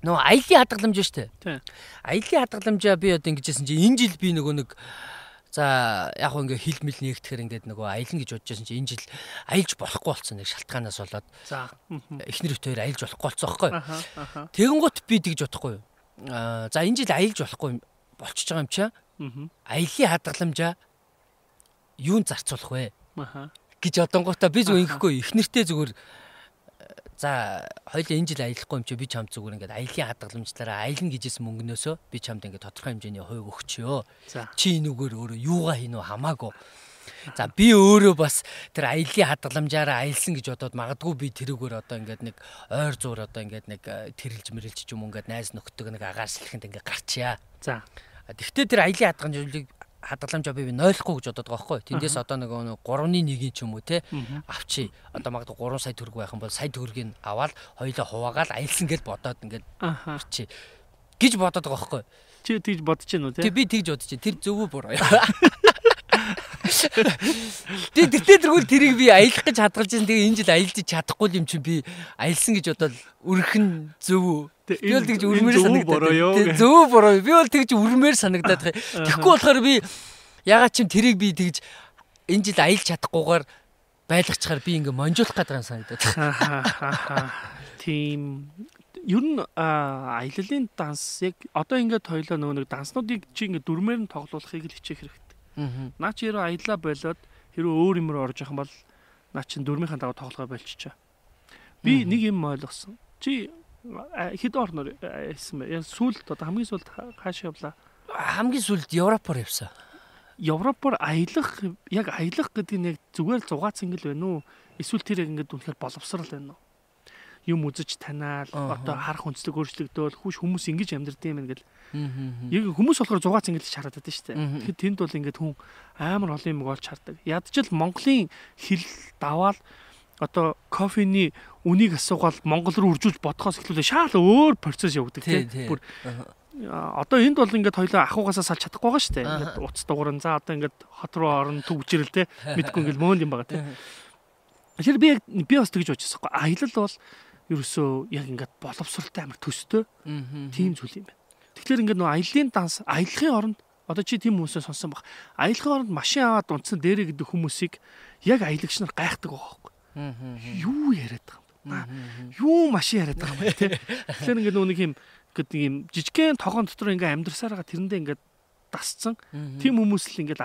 нөгөө аялын хадгаламж шүү дээ. Тийм. Аялын хадгаламжаа би одоо ингэж хэлсэн чинь энэ жил би нөгөө нэг за яг хөө ингээ хил мэл нэгтгэхэр ингээд нөгөө аялна гэж бодож байсан чинь энэ жил аялж болохгүй болсон нэг шалтгаанаас болоод За. эхнэр хоёр аялж болохгүй болсон аха. Тэгэнгუთ би тэгж бодохгүй юу. Аа за энэ жил аялж болохгүй болчихж байгаа юм чаа. Мгм. Аялын хадгаламжаа юунд зарцуулах вэ Аха. гэж одонгуудаа би зүгээр ингэхгүй эхнэртэй зүгээр за хоёул энэ жил аялахгүй юм чи би чамд зүгээр ингээд аялын хадгаламжлаараа аялна гэжсэн мөнгнөөсөө би чамд ингээд тодорхой хэмжээний хувь өгчөө. Чи энүүгээр өөрөө юугаа хийнү хамаагүй. За би өөрөө бас тэр аялын хадгаламжаараа аялсан гэж бодоод магадгүй би тэрүүгээр одоо ингээд нэг ойр зуур одоо ингээд нэг э, тэрэлж мэрэлж ч юм ингээд найз нөхдөг нэг агаар сэлхэнд ингээд гарчия. За. Тэгвэл тэр аялын хадгаламжийг хадгаламжаа би нойлохгүй гэж бодоод байгаа байхгүй. Тэндээс одоо нэг 3-ны 1-ийн ч юм уу те авчи. Одоо магадгүй 3 сая төгрөг байх юм бол сая төгрөгийг аваад хоёулаа хуваагаад аялсан гэж бодоод ингээд Аха. чи гэж бодоод байгаа байхгүй. Чи тийж бодож гин үү те? Тэг би тэгж бодож чинь тэр зөвөө буруу. Тэг тэгтээ тэргүүл тэрийг би аялах гэж хадгалж байгаа. Тэгээ энэ жил аялж чадахгүй юм чинь би аялсан гэж бодоод өрөх нь зөвөө. Би бол тэгж энэ өрмээр зөв санагдаад. буруу. Би бол тэгж өрмээр санагдаад. Тэгэхгүй болохоор би ягаад ч юм тэрийг би тэгж энэ жил аялж чадахгүйгээр байлгачаар би ингээ монжуулах гэдэг юм санагдаад. Тийм ер нь аа, аяллалын данс яг одоо ингээд хоёлоо нөгөө нэг данснуудыг чи ингээд дөрмээр нь тоглуулахыг л хичээх хэрэгтэй. Аа. Наа чи яруу аяллаа болоод хэрвээ өөр юмроо орж явах юм бол наа чин дөрмийнхаа дагуу тоглохоо болчихоо. Би нэг юм ойлгосон. Чи а, хэд орноор хэлсэн бэ? Сүүлд одоо хамгийн сүүлд ха- хаашаа явлаа? Хамгийн сүлд Европоор явсан. Европоор аялах яг аялах гэдэг нь яг зүгээр л зугаа цэнгэл байна уу? Эсвэл тэр яг ингээд үнэхээр боловсрал байна уу? Юм үзэж танаал, Ааха. одоо харах хүнслэг өөрчлөгдөөл, хүч хүмүүс ингэж амьдрд юм гэл. Яг хүмүүс болохоор зугаа цэнгэл хараад байдаг шүү дээ. Тэгэхээр тэнд бол ингээд хүн амар олон юм олж хардаг. Ядчил Монголын хэл даваал одоо кофений үнийг асуугаал Монгол руу үржүүлж бодхоос эхлүүлээ шаал өөр процесс явагддаг Тий, тийм. тий. Бүр одоо энд бол ингээд хоёлаа ахугасаа салж чадахгүй байгаа шүү дээ. Ингээд уц дугуурн за одоо ингээд хот руу орно төгжрэл те мэдгүй ингээд мөөнд юм байгаа те. Тэгэхээр би яг би бас тэгж бодчихсон байхгүй. Аялал бол ерөөсөө яг ингээд боловсралтай амар төстэй. Тийм зүйл юм байна. Тэгэхээр ингээд нөө аялын данс аялахын оронд одоо чи тийм хүмүүсээ сонсон баг. Аялахын оронд машин аваад унтсан дээрээ гэдэг хүмүүсийг яг аялагч нар гайхдаг байгаа байхгүй. Юу яриад байгаа юм. Юу машин яриад байгаа юм те. Тэгэхээр ингээд нэг юм гэдэг юм жижигхэн тогоон дотор ингээ амьдрсаар байгаа тэрэндээ ингээ дасцсан. Тим хүмүүс л ингээд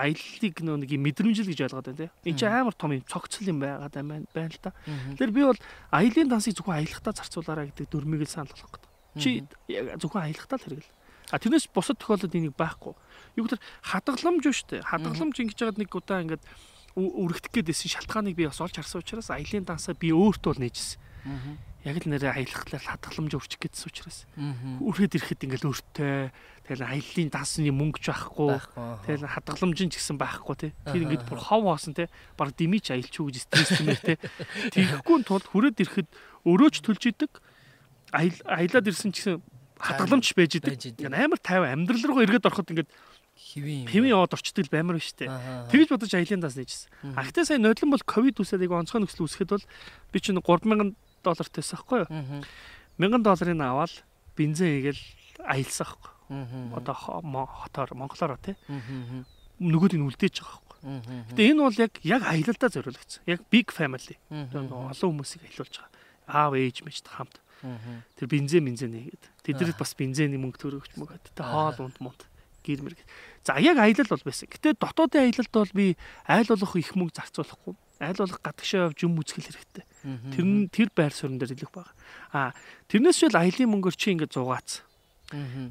нөө нэг юм мэдрэмжил гэж ойлгоод байна тийм. Энд чинь амар том юм цогцол юм байгаад байна л та. Тэгэхээр би бол аялын дансыг зөвхөн аялахтаа зарцуулаарай гэдэг дүрмийг л санал болгох гэдэг. Чи зөвхөн аялахтаа л хэрэгэл. А тэрнээс бусад тохиолдолд энийг байхгүй. Юу гэхээр хадгаламж шүү дээ. Хадгаламж ингэж жагаад нэг удаа ингээд үргэлтэх гээдсэн шалтгааныг би бас олж харсан учраас аялын дансаа би өөртөө л нээжсэн. Яг л нэрээ аялахлаар хадгаламж өрчих гэсэн учраас. Үрхэд ирэхэд ингээл өөртөө тэгэл аяллаа дансны мөнгө ч байхгүй тэгэл хадгаламж ч гэсэн байхгүй тий тэр ингээд бүр хов хоосон тий баг димич аялчгүй гэж стресс юмэр тий тэгэхгүй тулд хүрээд ирэхэд өөрөө ч төлж идэг. Аялаад ирсэн ч гэсэн хадгаламж байж идэг. амар тайван амьдрал руу эргээд ороход ингээд хэвэн хэвэн яваад орчдөг баймар биш үү. Тэгж бодож аялын даас нээжсэн. А гэтээ сая нодлон бол ковид үсээд яг онцгой нөхцөл үүсгэхэд бол би чинь 3000 долларт байсан байхгүй юу? 1000 долларын аваад бензин хийгээл аялсан байхгүй. Одоо хотоор Монголоор тий. Нөгөөд нь үлдээж байгаа байхгүй. Гэтэ энэ бол яг яг аялалдаа зориулагдсан. Яг big family. Олон хүмүүсийг аялуулж байгаа. Аав ээж мэжт хамт. Тэр бензин бензин хийгээд. Тэдрэд бас бензиний мөнгө төрөгч мөгөд. Тэ хоол унд мунд гэр мэр. За яг аялал бол байсан. Гэтэ дотоодын аялалд бол би айл болох их мөнгө зарцуулахгүй аль болох гадагшаа явж юм үзэх хэрэгтэй. Тэр нь тэр байр суурин дээр илэх баг. А тэрнээс шил аялын мөнгөөр чи ингэ зугаац.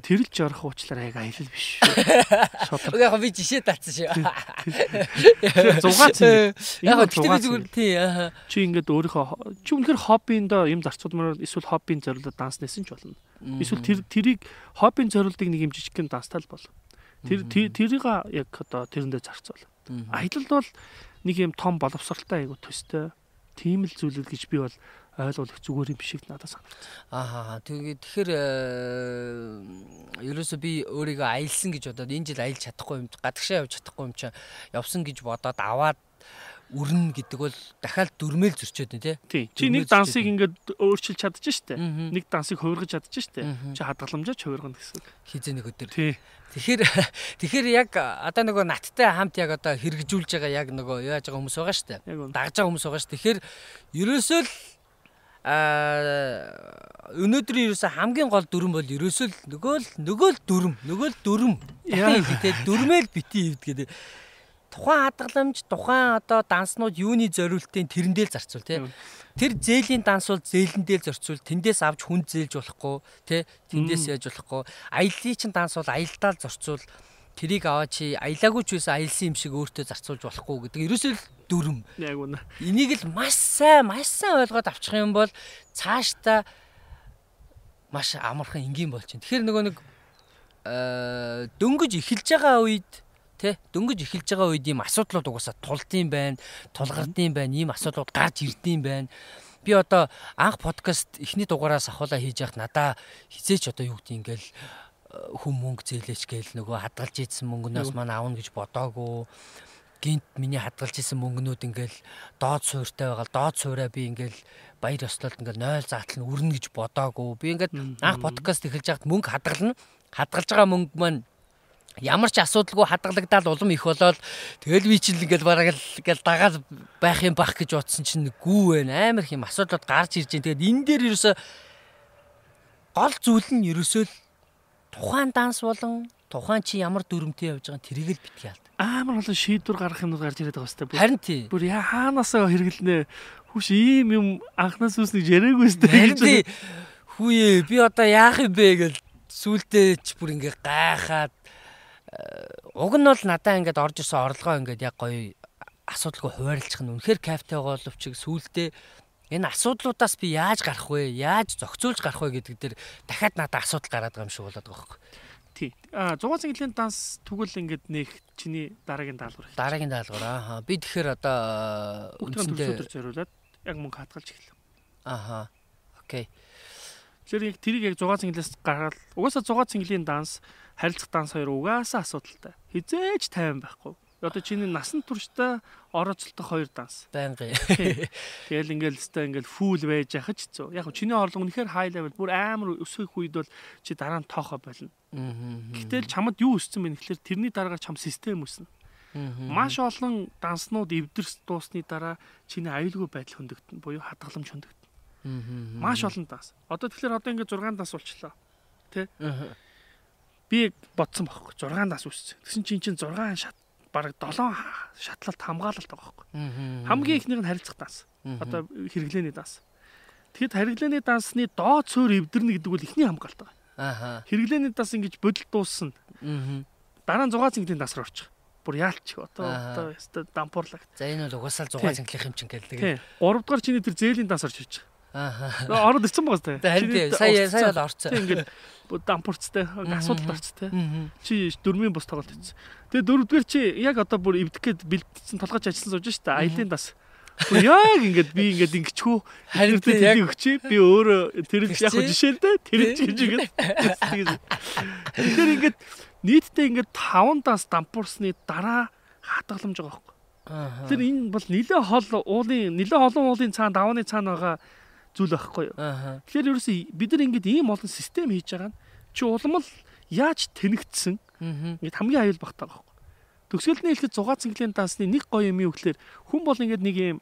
Тэр л жорох уучлаар яг аялал биш (laughs) шүү. Яг би жишээ татсан шүү. (laughs) Зугаац. Яг гэхдээ би зүгээр тий. Чи ингээд өөрийнхөө чи үнэхээр хоббиндоо юм зарцуулмаар эсвэл хоббийн зориулаад данс нэсэн ч болно. Эсвэл тэр тэрийг хоббийн зориулдаг нэг юм жижигхэн данстай л бол. Тэр тэрийг яг одоо тэрэндээ зарцуул. Аялал бол нэг юм том боловсралтай айгу төстэй тийм л зүйлүүд гэж би бол ойлгох зүгээр юм биш их надад санагдсан. Аа тэгээд тэгэхээр ерөөсөө би өөрийгөө аялсан гэж бодоод энэ жил аялж чадахгүй юм гадагшаа явж чадахгүй юм чинь явсан гэж бодоод аваад үрнэ гэдэг бол дахиад дөрмөөл зөрчөөд нэ тий. Чи нэг дансыг ингээд өөрчилж чадчих штэ. Нэг дансыг хувиргаж чадчих штэ. Чи хадгаламжаач хувиргана гэсэн. Хизээ нэг өдөр. Тий. Тэгэхээр (laughs) тэгэхээр яг одоо нөгөө наттай хамт яг одоо хэрэгжүүлж байгаа яг нөгөө яаж байгаа хүмүүс байгаа штэ. Дагж байгаа хүмүүс байгаа штэ. Тэгэхээр ерөөсөө л а өнөөдрийн ерөөсө хамгийн гол дүрм бол ерөөсөө л нөгөө л нөгөө л дүрм нөгөө л дүрм яа гэдэг дүрмэл бити ивд гэдэг тухайн хадгаламж тухайн одоо данснууд юуны зориултын тэрэндээ л зарцуул тий. Тэр зээлийн данс бол зээлэндээ л зарцуул тэндээс авч хүн зээлж болохгүй тий. Тэндээс яаж болохгүй. Аяллаа чин данс бол аялдаа л зарцуул тэрийг аваа чи аялаагүй ч байсан аялсан юм шиг өөртөө зарцуулж болохгүй гэдэг ерөөсөө л дүрм. Яг үнэ. Энийг л маш сайн маш сайн ойлгоод авчих юм бол цаашдаа маш амархан энгийн болж чинь. Тэгэхээр нөгөө нэг э дөнгөж эхэлж байгаа үед Тэ? Дөнгөж эхэлж байгаа үед ийм асуудлууд угаасаа тулдсан байна, тулгардсан байна, ийм асуудлууд гарч ирдсэн байна. Би одоо анх подкаст эхний дугаараас ахуулаа хийж яхад надаа хизээч одоо юу гэдэг ингээл э, хүм мөнгө зээлээч гээл нөгөө хадгалж ийдсэн мөнгнөөс маань аавна гэж бодоагүй. Гинт миний хадгалж исэн мөнгнүүд ингээл доод суурьтай байгаа доод суураа би ингээл баяр ёслолд ингээл 0 заатал нь үрнэ гэж бодоагүй. Би ингээд анх подкаст эхэлж байхад мөнгө хадгална. Хадгалж байгаа мөнгө маань ямар ч асуудалгүй хадгалагдаал улам их болоод тэгэл би чинь ингээл бараг л ингээл дагаад байх юм бах гэж утсан чинь гүү байна. Амар их юм асуудлууд гарч ирж байна. Тэгээд энэ дээр ерөөсө гол зүйл нь ерөөсөө тухайн данс болон тухайн чи ямар дүрмтэй явж байгаа тэрийг л битгий алд. Амар олон шийдвэр гаргах юмнууд гарч ирээд байгаа хэвээр. Харин тий. Бүр яа хаанаасаа хэрэглэнэ. Хүш ийм юм анхнаас үснэг яриаггүй сте. Хүүе би одоо яах юм бэ гэл сүултээ ч бүр ингээ гайхаад уг нь бол надаа ингээд орж исэн орлогоо ингээд яг гоё асуудалгүй хуваарлчих нь үнэхээр байгаа боловч сүүлдээ энэ асуудлуудаас би яаж гарах вэ? Яаж зохицуулж гарах вэ гэдэг дээр дахиад надад асуудал гараад байгаа юм шиг болоод байгаа юм. Тий. А 100 цэнгэлийн данс тэгвэл ингээд нэг чиний дараагийн даалгавар. Дараагийн даалгавар аа. Би тэгэхээр одоо үндсэндээ зориулаад яг мөнгө хатгалж эхэлв. Аха. Окей. Тэгэхээр яг тэрийг яг 6 цэнгэлээс гаргаад угаасаа 6 цэнгэлийн данс харилцах данс хоёр угаасаа асуудалтай. Хизээч тайван байхгүй. Одоо чиний насан туршдаа орооцолтох хоёр данс. Байнгын. Тэгэл ингээл өстой ингээл фул байж яхаж хэцүү. Яг чиний орлого үнэхээр хай левел бүр амар өсөх үед бол чи дараа нь тоохоо болно. Гэтэл чамд юу өссөн бэ гэхэлэр тэрний дараагаар чам систем өснө. Маш олон данснууд эвдэрс дуусны дараа чиний аюулгүй байдал хөндөгдөн буюу хадгаламж хөндөгдөн. Маш олон данс. Одоо тэгэхээр одоо ингээд 6 данс болчлоо. Тэ? Би бодсон байхгүй 6 данс үссэн. Тэгсэн чинь чинь 6 шат бараг 7 шатлалт хамгаалалт байгаа байхгүй. Хамгийн ихнийх нь харилцах данс. Одоо хэрэглээний данс. Тэгэхэд харилцааны дансны доод цөөр эвдэрнэ гэдэг бол ихний хамгаалт байгаа. Аха. Хэрэглээний данс ингэж бодолд дуусна. Дараа нь 6 цэнгэлийн дансаар орчих бүр яалч одоо одоо яста дампуурлагт. За энэ бол угаасаа 6 цэнгэлэх юм чинь гэлдэг. Тийм. 3 дугаар чиний тэр зээлийн орж иж. Аа. Ороод ирсэн байгаа сте. Харин сая сая бол орцсон. Тийм ингээд дампуурцтай асуудалд орцтой. Чи дөрмийн бус тоглолт хийсэн. Тэгээ дөрөвдүгээр чи яг одоо бүр эвдэх гээд бэлдсэн толгойч ажилласан сууж штэ. Аялын. Бүр яг ингээд би ингээд ингэчхүү харин яг өгчээ би өөрөө тэр яг жишээлдээ тэр гэж ингээд. Тэгэхээр ингээд нийтдээ ингээд 5 даас дампуурсны дараа хатгаламж байгаа байхгүй. Тэр энэ бол нэлээ хол уулын нэлээ олон уулын цаана давааны цаана байгаа зүйл байхгүй юу. Тэгэхээр ерөөсөө бид нар ингээд ийм олон систем хийж байгаа нь чи улам л яаж тэнэгдсэн ингээд хамгийн аюул багтаа байгаа байхгүй. Төгсгөлний хэлэхэд 6 цэнгэлийн дансны нэг гоё юм юу гэхээр хүн бол ингээд нэг юм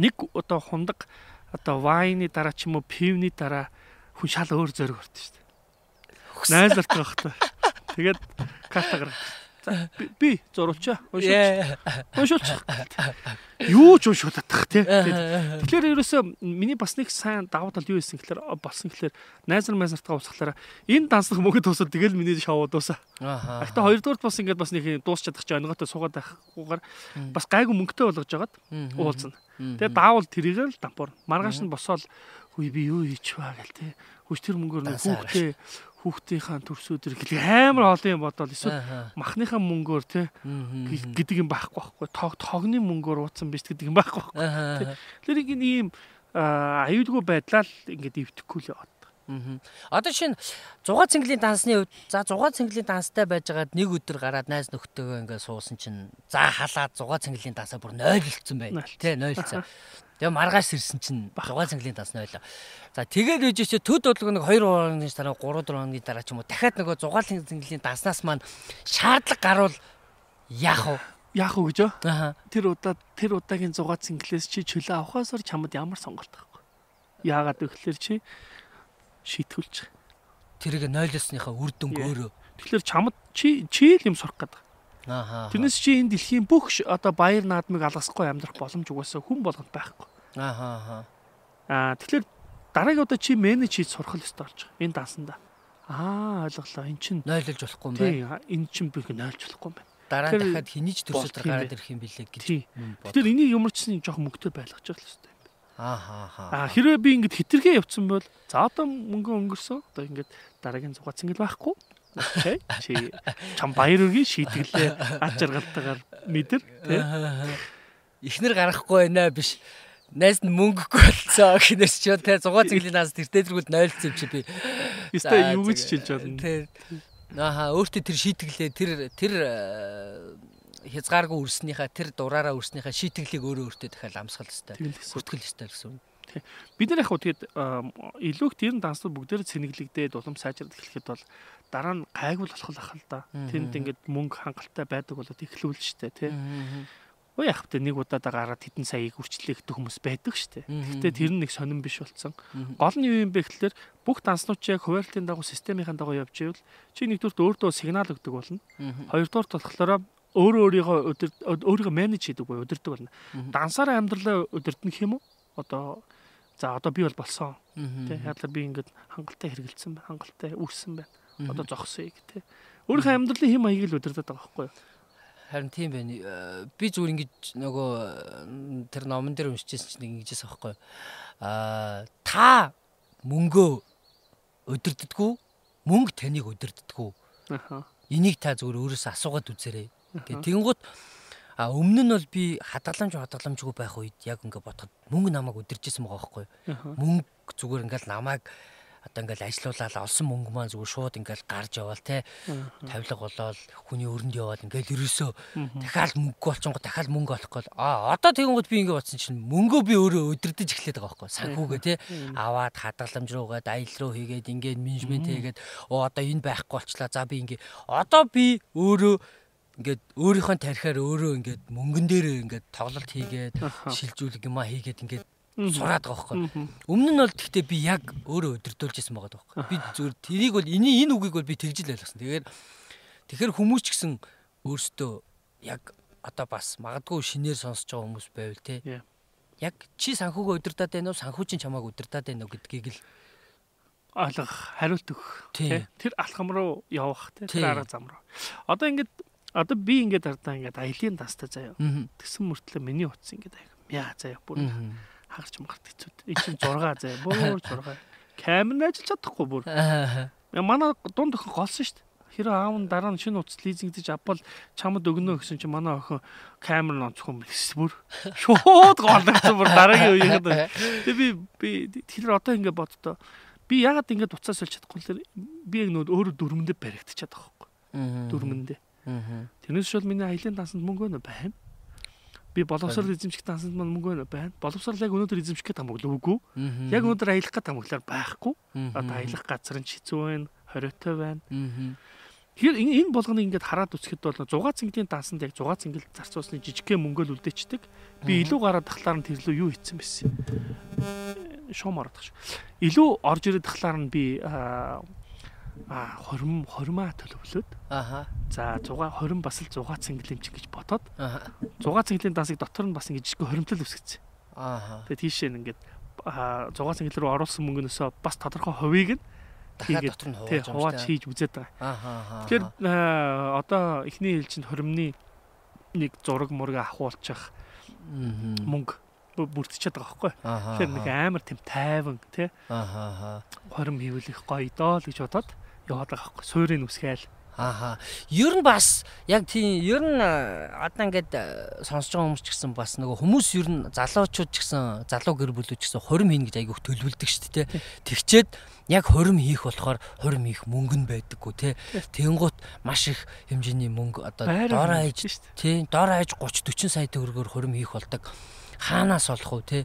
нэг одоо хундаг одоо вайны дараа ч юм уу пивний дараа хүн шал өөр зөрөг ордог шүү дээ. Найзлалт байгаа хэрэгтэй. Тэгээд карта гаргав. Би зурулчаа. Уншуулч. Уншуулч. Юу ч уншуулах тий. Тэгэхээр ерөөсөө миний бас нэг сайн давуу тал юу байсан гэхээр болсон гэхээр найзар майзартаа уулзахлаараа энэ данслах мөнгө туусаад тэгэл миний шоу дуусаа. Аа. Гэхдээ хоёрдугаарт бас ингээд бас нэг дуусч чадах чи онготой суугаад байхгүйгээр бас гайгүй мөнгөтэй болгож жагаад уулзна. Тэгээ даавал тэрийг л дампуур. Маргааш нь босоод хүй би юу хийч баа гэл тий. Хүч тэр мөнгөөр нэг хүүхдээ хүүхдийнхаа төрсөдөр гэл амар олон юм бодвол эсвэл махныхаа мөнгөөр те гэдэг юм байхгүй байхгүй. Тог тогны мөнгөөр ууцсан биш гэдэг юм байхгүй байхгүй. Тэр нэг ийм аюулгүй байдлаа л ингээд эвдэхгүй л яваад Одоо шинэ 6 цэнгэлийн дансны хувьд за 6 цэнгэлийн данстай байжгаад нэг өдөр гараад найз нөхдөөгөө ингээд суусан чинь за халаад 6 цэнгэлийн дансаа бүр 0 болцсон байна. Тэ 0 цаа. Тэгээ маргааш ирсэн чинь 6 цэнгэлийн данс нойлоо. За тэгээд үжиж чи төд бодлого нэг 2 хоногийн дараа 3 4 хоногийн дараа ч юм уу дахиад нөгөө 6 цэнгэлийн данснаас маань шаардлага гарвал яах вэ? Яах вэ гэж аа? Тэр удаа тэр удаагийн 6 цэнгэлээс чи чөлөө авахасаар чамд ямар сонголт байхгүй. Яагаад гэвэл чи шийтгүүлж. Тэрийг нойлосныхаа үр дүнг өөрөө. Тэгэхээр чамд чи чи л юм сурах гэдэг. Аа. Тэрнээс чи энэ дэлхийн бүх одоо баяр наадмыг алгасахгүй амьдрах боломж угаасаа хүн болгонд байхгүй. Аа. Аа тэгэхээр дараагийн удаа чи менеж хийж сурах л ёстой болж байгаа. Энэ дансанда. Аа ойлголоо. Эн чин нойлож болохгүй юм байна. Тийм. Энэ чин би нойлж болохгүй юм байна. Дараа дахиад хинийч төрсөд гараад ирэх юм бэлээ гэж. Тэгэхээр энийг ямар ч юм жоох мөнгөтэй байлгаж байгаа л ёстой. Аа аа хэрвээ би ингэж хитргээ явцсан бол за одоо мөнгө өнгөрсөн. Одоо ингэж дараагийн зугаа цэнгэл байхгүй. Тэ чи чам баяр өргөе шийтгэлээ аж аргалтайгаар мэдэр тэ. Ихнэр гарахгүй байна биш. Найз нь мөнгөгүй болцоо гэхнээс ч тэ 6 цэнглийн наас тэр дээдргүүд нойлцсон юм чи би. Өстой юу гэж хэлж байна. Тэ. Ааха өөртөө тэр шийтгэлээ тэр тэр хязгааргүй үрснийхаа тэр дураараа үрснийхаа шийтгэлийг өөрөө өөртөө дахиад амсгал хэвээр хүртгэл хэвээр гэсэн. Бид нар яг хөө тэгээд илүү их тэр данснууд бүгдээр цэнэглэгдээд улам сайжраад эхлэхэд бол дараа нь гайгүй болох л ах л да. Тэнд ингээд мөнгө хангалттай байдаг болоод эхлүүл штэ тий. Өө яг хөтэ нэг удаа гараад хэдэн саяыг үрчлэхдэг хүмүүс байдаг штэ. Гэтэ тэр нь нэг сонирн биш болцсон. Гол нь юу юм бэ гэхэлэр бүх данснууд яг хуваарлтын дагуу системийн дагуу явж ивэл чи нэгдүгürt өөртөө сигнал өгдөг болно. Хоёрдугаар болохоор өөрөө өөрийгөө өөрийгөө менеж хийдэг буюу өдөрдөг болно. Дансаараа амьдралаа өдөрдөх юм уу? Одоо за одоо би бол болсон. Тэ яадлаа би ингээд хангалттай хэрэгэлсэн байна. Хангалттай үүссэн байна. Одоо зогсоё гэх тэ. Өөрийнхөө амьдралын хэм маягийг л өдөрдөд байгаа байхгүй юу? Харин тийм байна. Би зүгээр ингэж нөгөө тэр номон дээр уншижсэн чинь ингэжээс аахгүй. Аа та мөнгөө өдөрддгүү мөнгө таныг өдөрддгүү. Аха. Энийг та зүгээр өөрөөсөө асуугаад үзээрэй. Тэгээ тэнгуут а өмнө нь бол би хадгаламж хадгаламжгүй байх үед яг ингээ бодоход мөнгө намайг өдөржсэн байгаа байхгүй. Мөнгө зүгээр ингээл намайг одоо ингээл ажиллаулаад олсон мөнгө маань зүгээр шууд ингээл гарч яваал те тавилга болоод хүний өрөнд яваал ингээл ерөөсөө дахиад мөнгө болчонго дахиад мөнгө олохгүй а одоо тэгэнгүүт би ингээ бодсон чинь мөнгөө би өөрөө өдөрдөж эхлэх байгаа байхгүй санхүүгээ те аваад хадгаламж руугаад аялал руу хийгээд ингээд менежмент хийгээд оо одоо энэ байхгүй болчлаа. За би ингээ одоо би өөрөө ингээд өөрийнхөө тарихаар өөрөө ингээд мөнгөн дээр ингээд тоглолт хийгээд шилжүүлэг юма хийгээд ингээд сураад байгаа байхгүй. Өмнө нь бол гэхдээ би яг өөрөө өдөрдүүлж исэн байгаа байхгүй. Би зүгээр тэрийг бол энэ энэ үгийг бол би тэгжил ойлгосон. Тэгэхээр тэгэхээр хүмүүс ч гэсэн өөрсдөө яг одоо бас магадгүй шинээр сонсож байгаа хүмүүс байвал те. Яг чи санхүүгөө өдөрдаад байна уу? Санхүү чинь чамааг өдөрдаад байна уу гэдгийг л ойлгох, хариулт өгөх. Тэр алхам руу явах те. Тэр арга зам руу. Одоо ингээд одоо би ингээд ардаа ингээд аялын дастаа заяа. Тэгсэн мөртлөө миний утас ингээд яа заяа бүр хагарч магарт хэцүүд. Энэ чинь 6 заяа. Бүр (laughs) 6. Камер ажиллаж чадахгүй бүр. Манай дунд охин голсон шүү дээ. Хэрэв аав нь дараа нь шинэ утас лизингдэж авбал чамд өгнө гэсэн чинь манай охин камер нь онцгүй мэс бүр шууд голдсон бүр дараагийн үеийнхэд тэг би би тэр одоо ингэ боддоо би ягаад ингэ уцаа сольж чадахгүй л би яг нөө өөрөө дөрмөндөө баригдчихад байгаа байхгүй дөрмөндөө тэрнээс шууд миний аялын дансанд мөнгө байна би боловсрол эзэмших дансанд маань мөнгө байна. Боловсрол яг өнөөдөр эзэмших гэдэг хамаагүй үгүй. Яг өнөөдөр аялах гэдэг хамааглаар байхгүй. Одоо аялах газар нь хэцүү байна, хориотой байна. Тэгэхээр энэ болгоныг ингээд хараад үсгэхэд бол 6 цэнгэлийн дансанд яг 6 цэнгэл зарцуулсны жижигхэн мөнгөөл үлдээчдэг. Би илүү гараад тахлаар нь тэрлүү юу хийцэн байсан. Шуум ороод тах шүү. Илүү орж ирээд тахлаар нь би а 20 20маа төлөвлөөд аха за 6 20 бас л 6 цэнгэлэмч гэж бодоод аха 6 цэнгэлийн дансыг дотор нь бас ингэж хоримтлал үсгэсэн. аха тэгээ тийшээ ингээд 6 цэнгэл рүү оруулсан мөнгнөөсөө бас тодорхой хувийг нь дахиад дотор нь хувааж хийж үзээд байгаа. аха тэгэхээр одоо эхний хэлжинд хоримны нэг зураг мураг ахуулчих мөнгө бүрдчихэд байгаа байхгүй. Тэгэхээр нэг амар тэм тайван тий. Ахаа. Хорим хөвлөх гоё доо л гэж бодоод яваад байгаа байхгүй. Суурийг үсгээл. Ааха. Ер нь бас яг тийм ер нь одоо ингээд сонсож байгаа хүмүүс ч гэсэн бас нөгөө хүмүүс ер нь залуучууд ч гэсэн залуу гэр бүлүүд ч гэсэн хорим хийн гэж айгүйх төлөвлөдөг шүү дээ. Тэгчээд яг хорим хийх болохоор хорим хийх мөнгө нь байдаггүй те. Тэнгуут маш их хэмжээний мөнгө одоо дор хаяж тий дор хаяж 30 40 сая төгрөгөөр хорим хийх болдог. Хаанаас олох вэ те.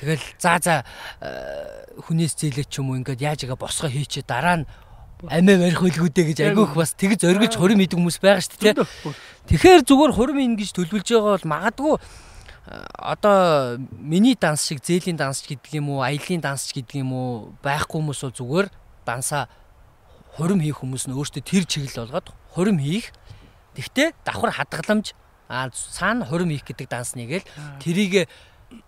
Тэгэл за за хүнээс зээлээ ч юм уу ингээд яаж игээ босгоо хийчээ дараа нь амиа барих хөлгүүдээ гэж айгүйх бас тэгж оргилж хорим идэг хүмүүс байгаа шүү дээ. Тэгэхээр зүгээр хорим ингэж төлөвлөж байгаа бол магадгүй одоо миний данс шиг зээлийн данс гэдэг юм уу, аялын данс гэдэг юм уу байхгүй хүмүүс бол зүгээр дансаа хорим хийх хүмүүс нь өөртөө тэр чиглэл болгоод хорим хийх. Тэгвэл давхар хадгаламж цаана хорим хийх гэдэг данс нэгээл тэрийг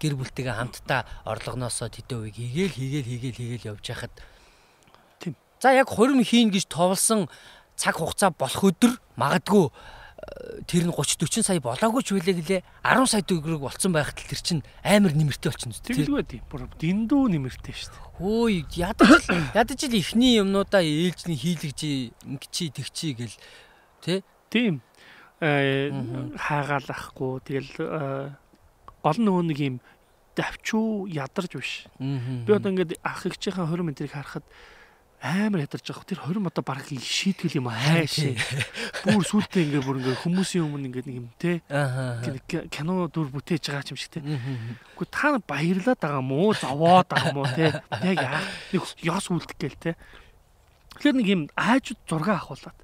гэр бүлтэйгээ хамтдаа орлогоноосоо тэдэн үеийг хийгээл хийгээл хийгээл хийгээл явж хахад За яг хорим хийн гэж товлсон цаг хугацаа болох өдөр магадгүй э, тэр нь 30 40 сая болоогүй ч үлээ гэлээ 10 сая төгрөг болцсон байхад л тэр чинь амар нэмэртэй болчихно зү. Тэгэлгүй тийм. Бүр дэндүү нэмэртэй шүү дээ. Хөөе ядаж (coughs) ядаж л ихний юмнуудаа ээлжний хийлгэж ингэчи тэгчи гэл тий. Тийм. Э хаагаалахгүй тэгэл э, гол нөгөө нэг юм давчуу ядарч биш. Би одоо ингээд ах эгчийн хорим энтрийг харахад амар ядарч байгаа. Тэр 20 одоо баг шийтгэл юм хайшээ. Бүр сүултээ ингээ бүр ингээ хүмүүсийн өмнө ингээ нэг юм те. Кино дүр бүтээж байгаа юм шиг те. Гэхдээ та баярлаад байгаа мó, зовоод байгаа мó те. Яг. Нэг ёс үлдэх гээл те. Тэгэхээр нэг юм аажууд зураг авахулаад.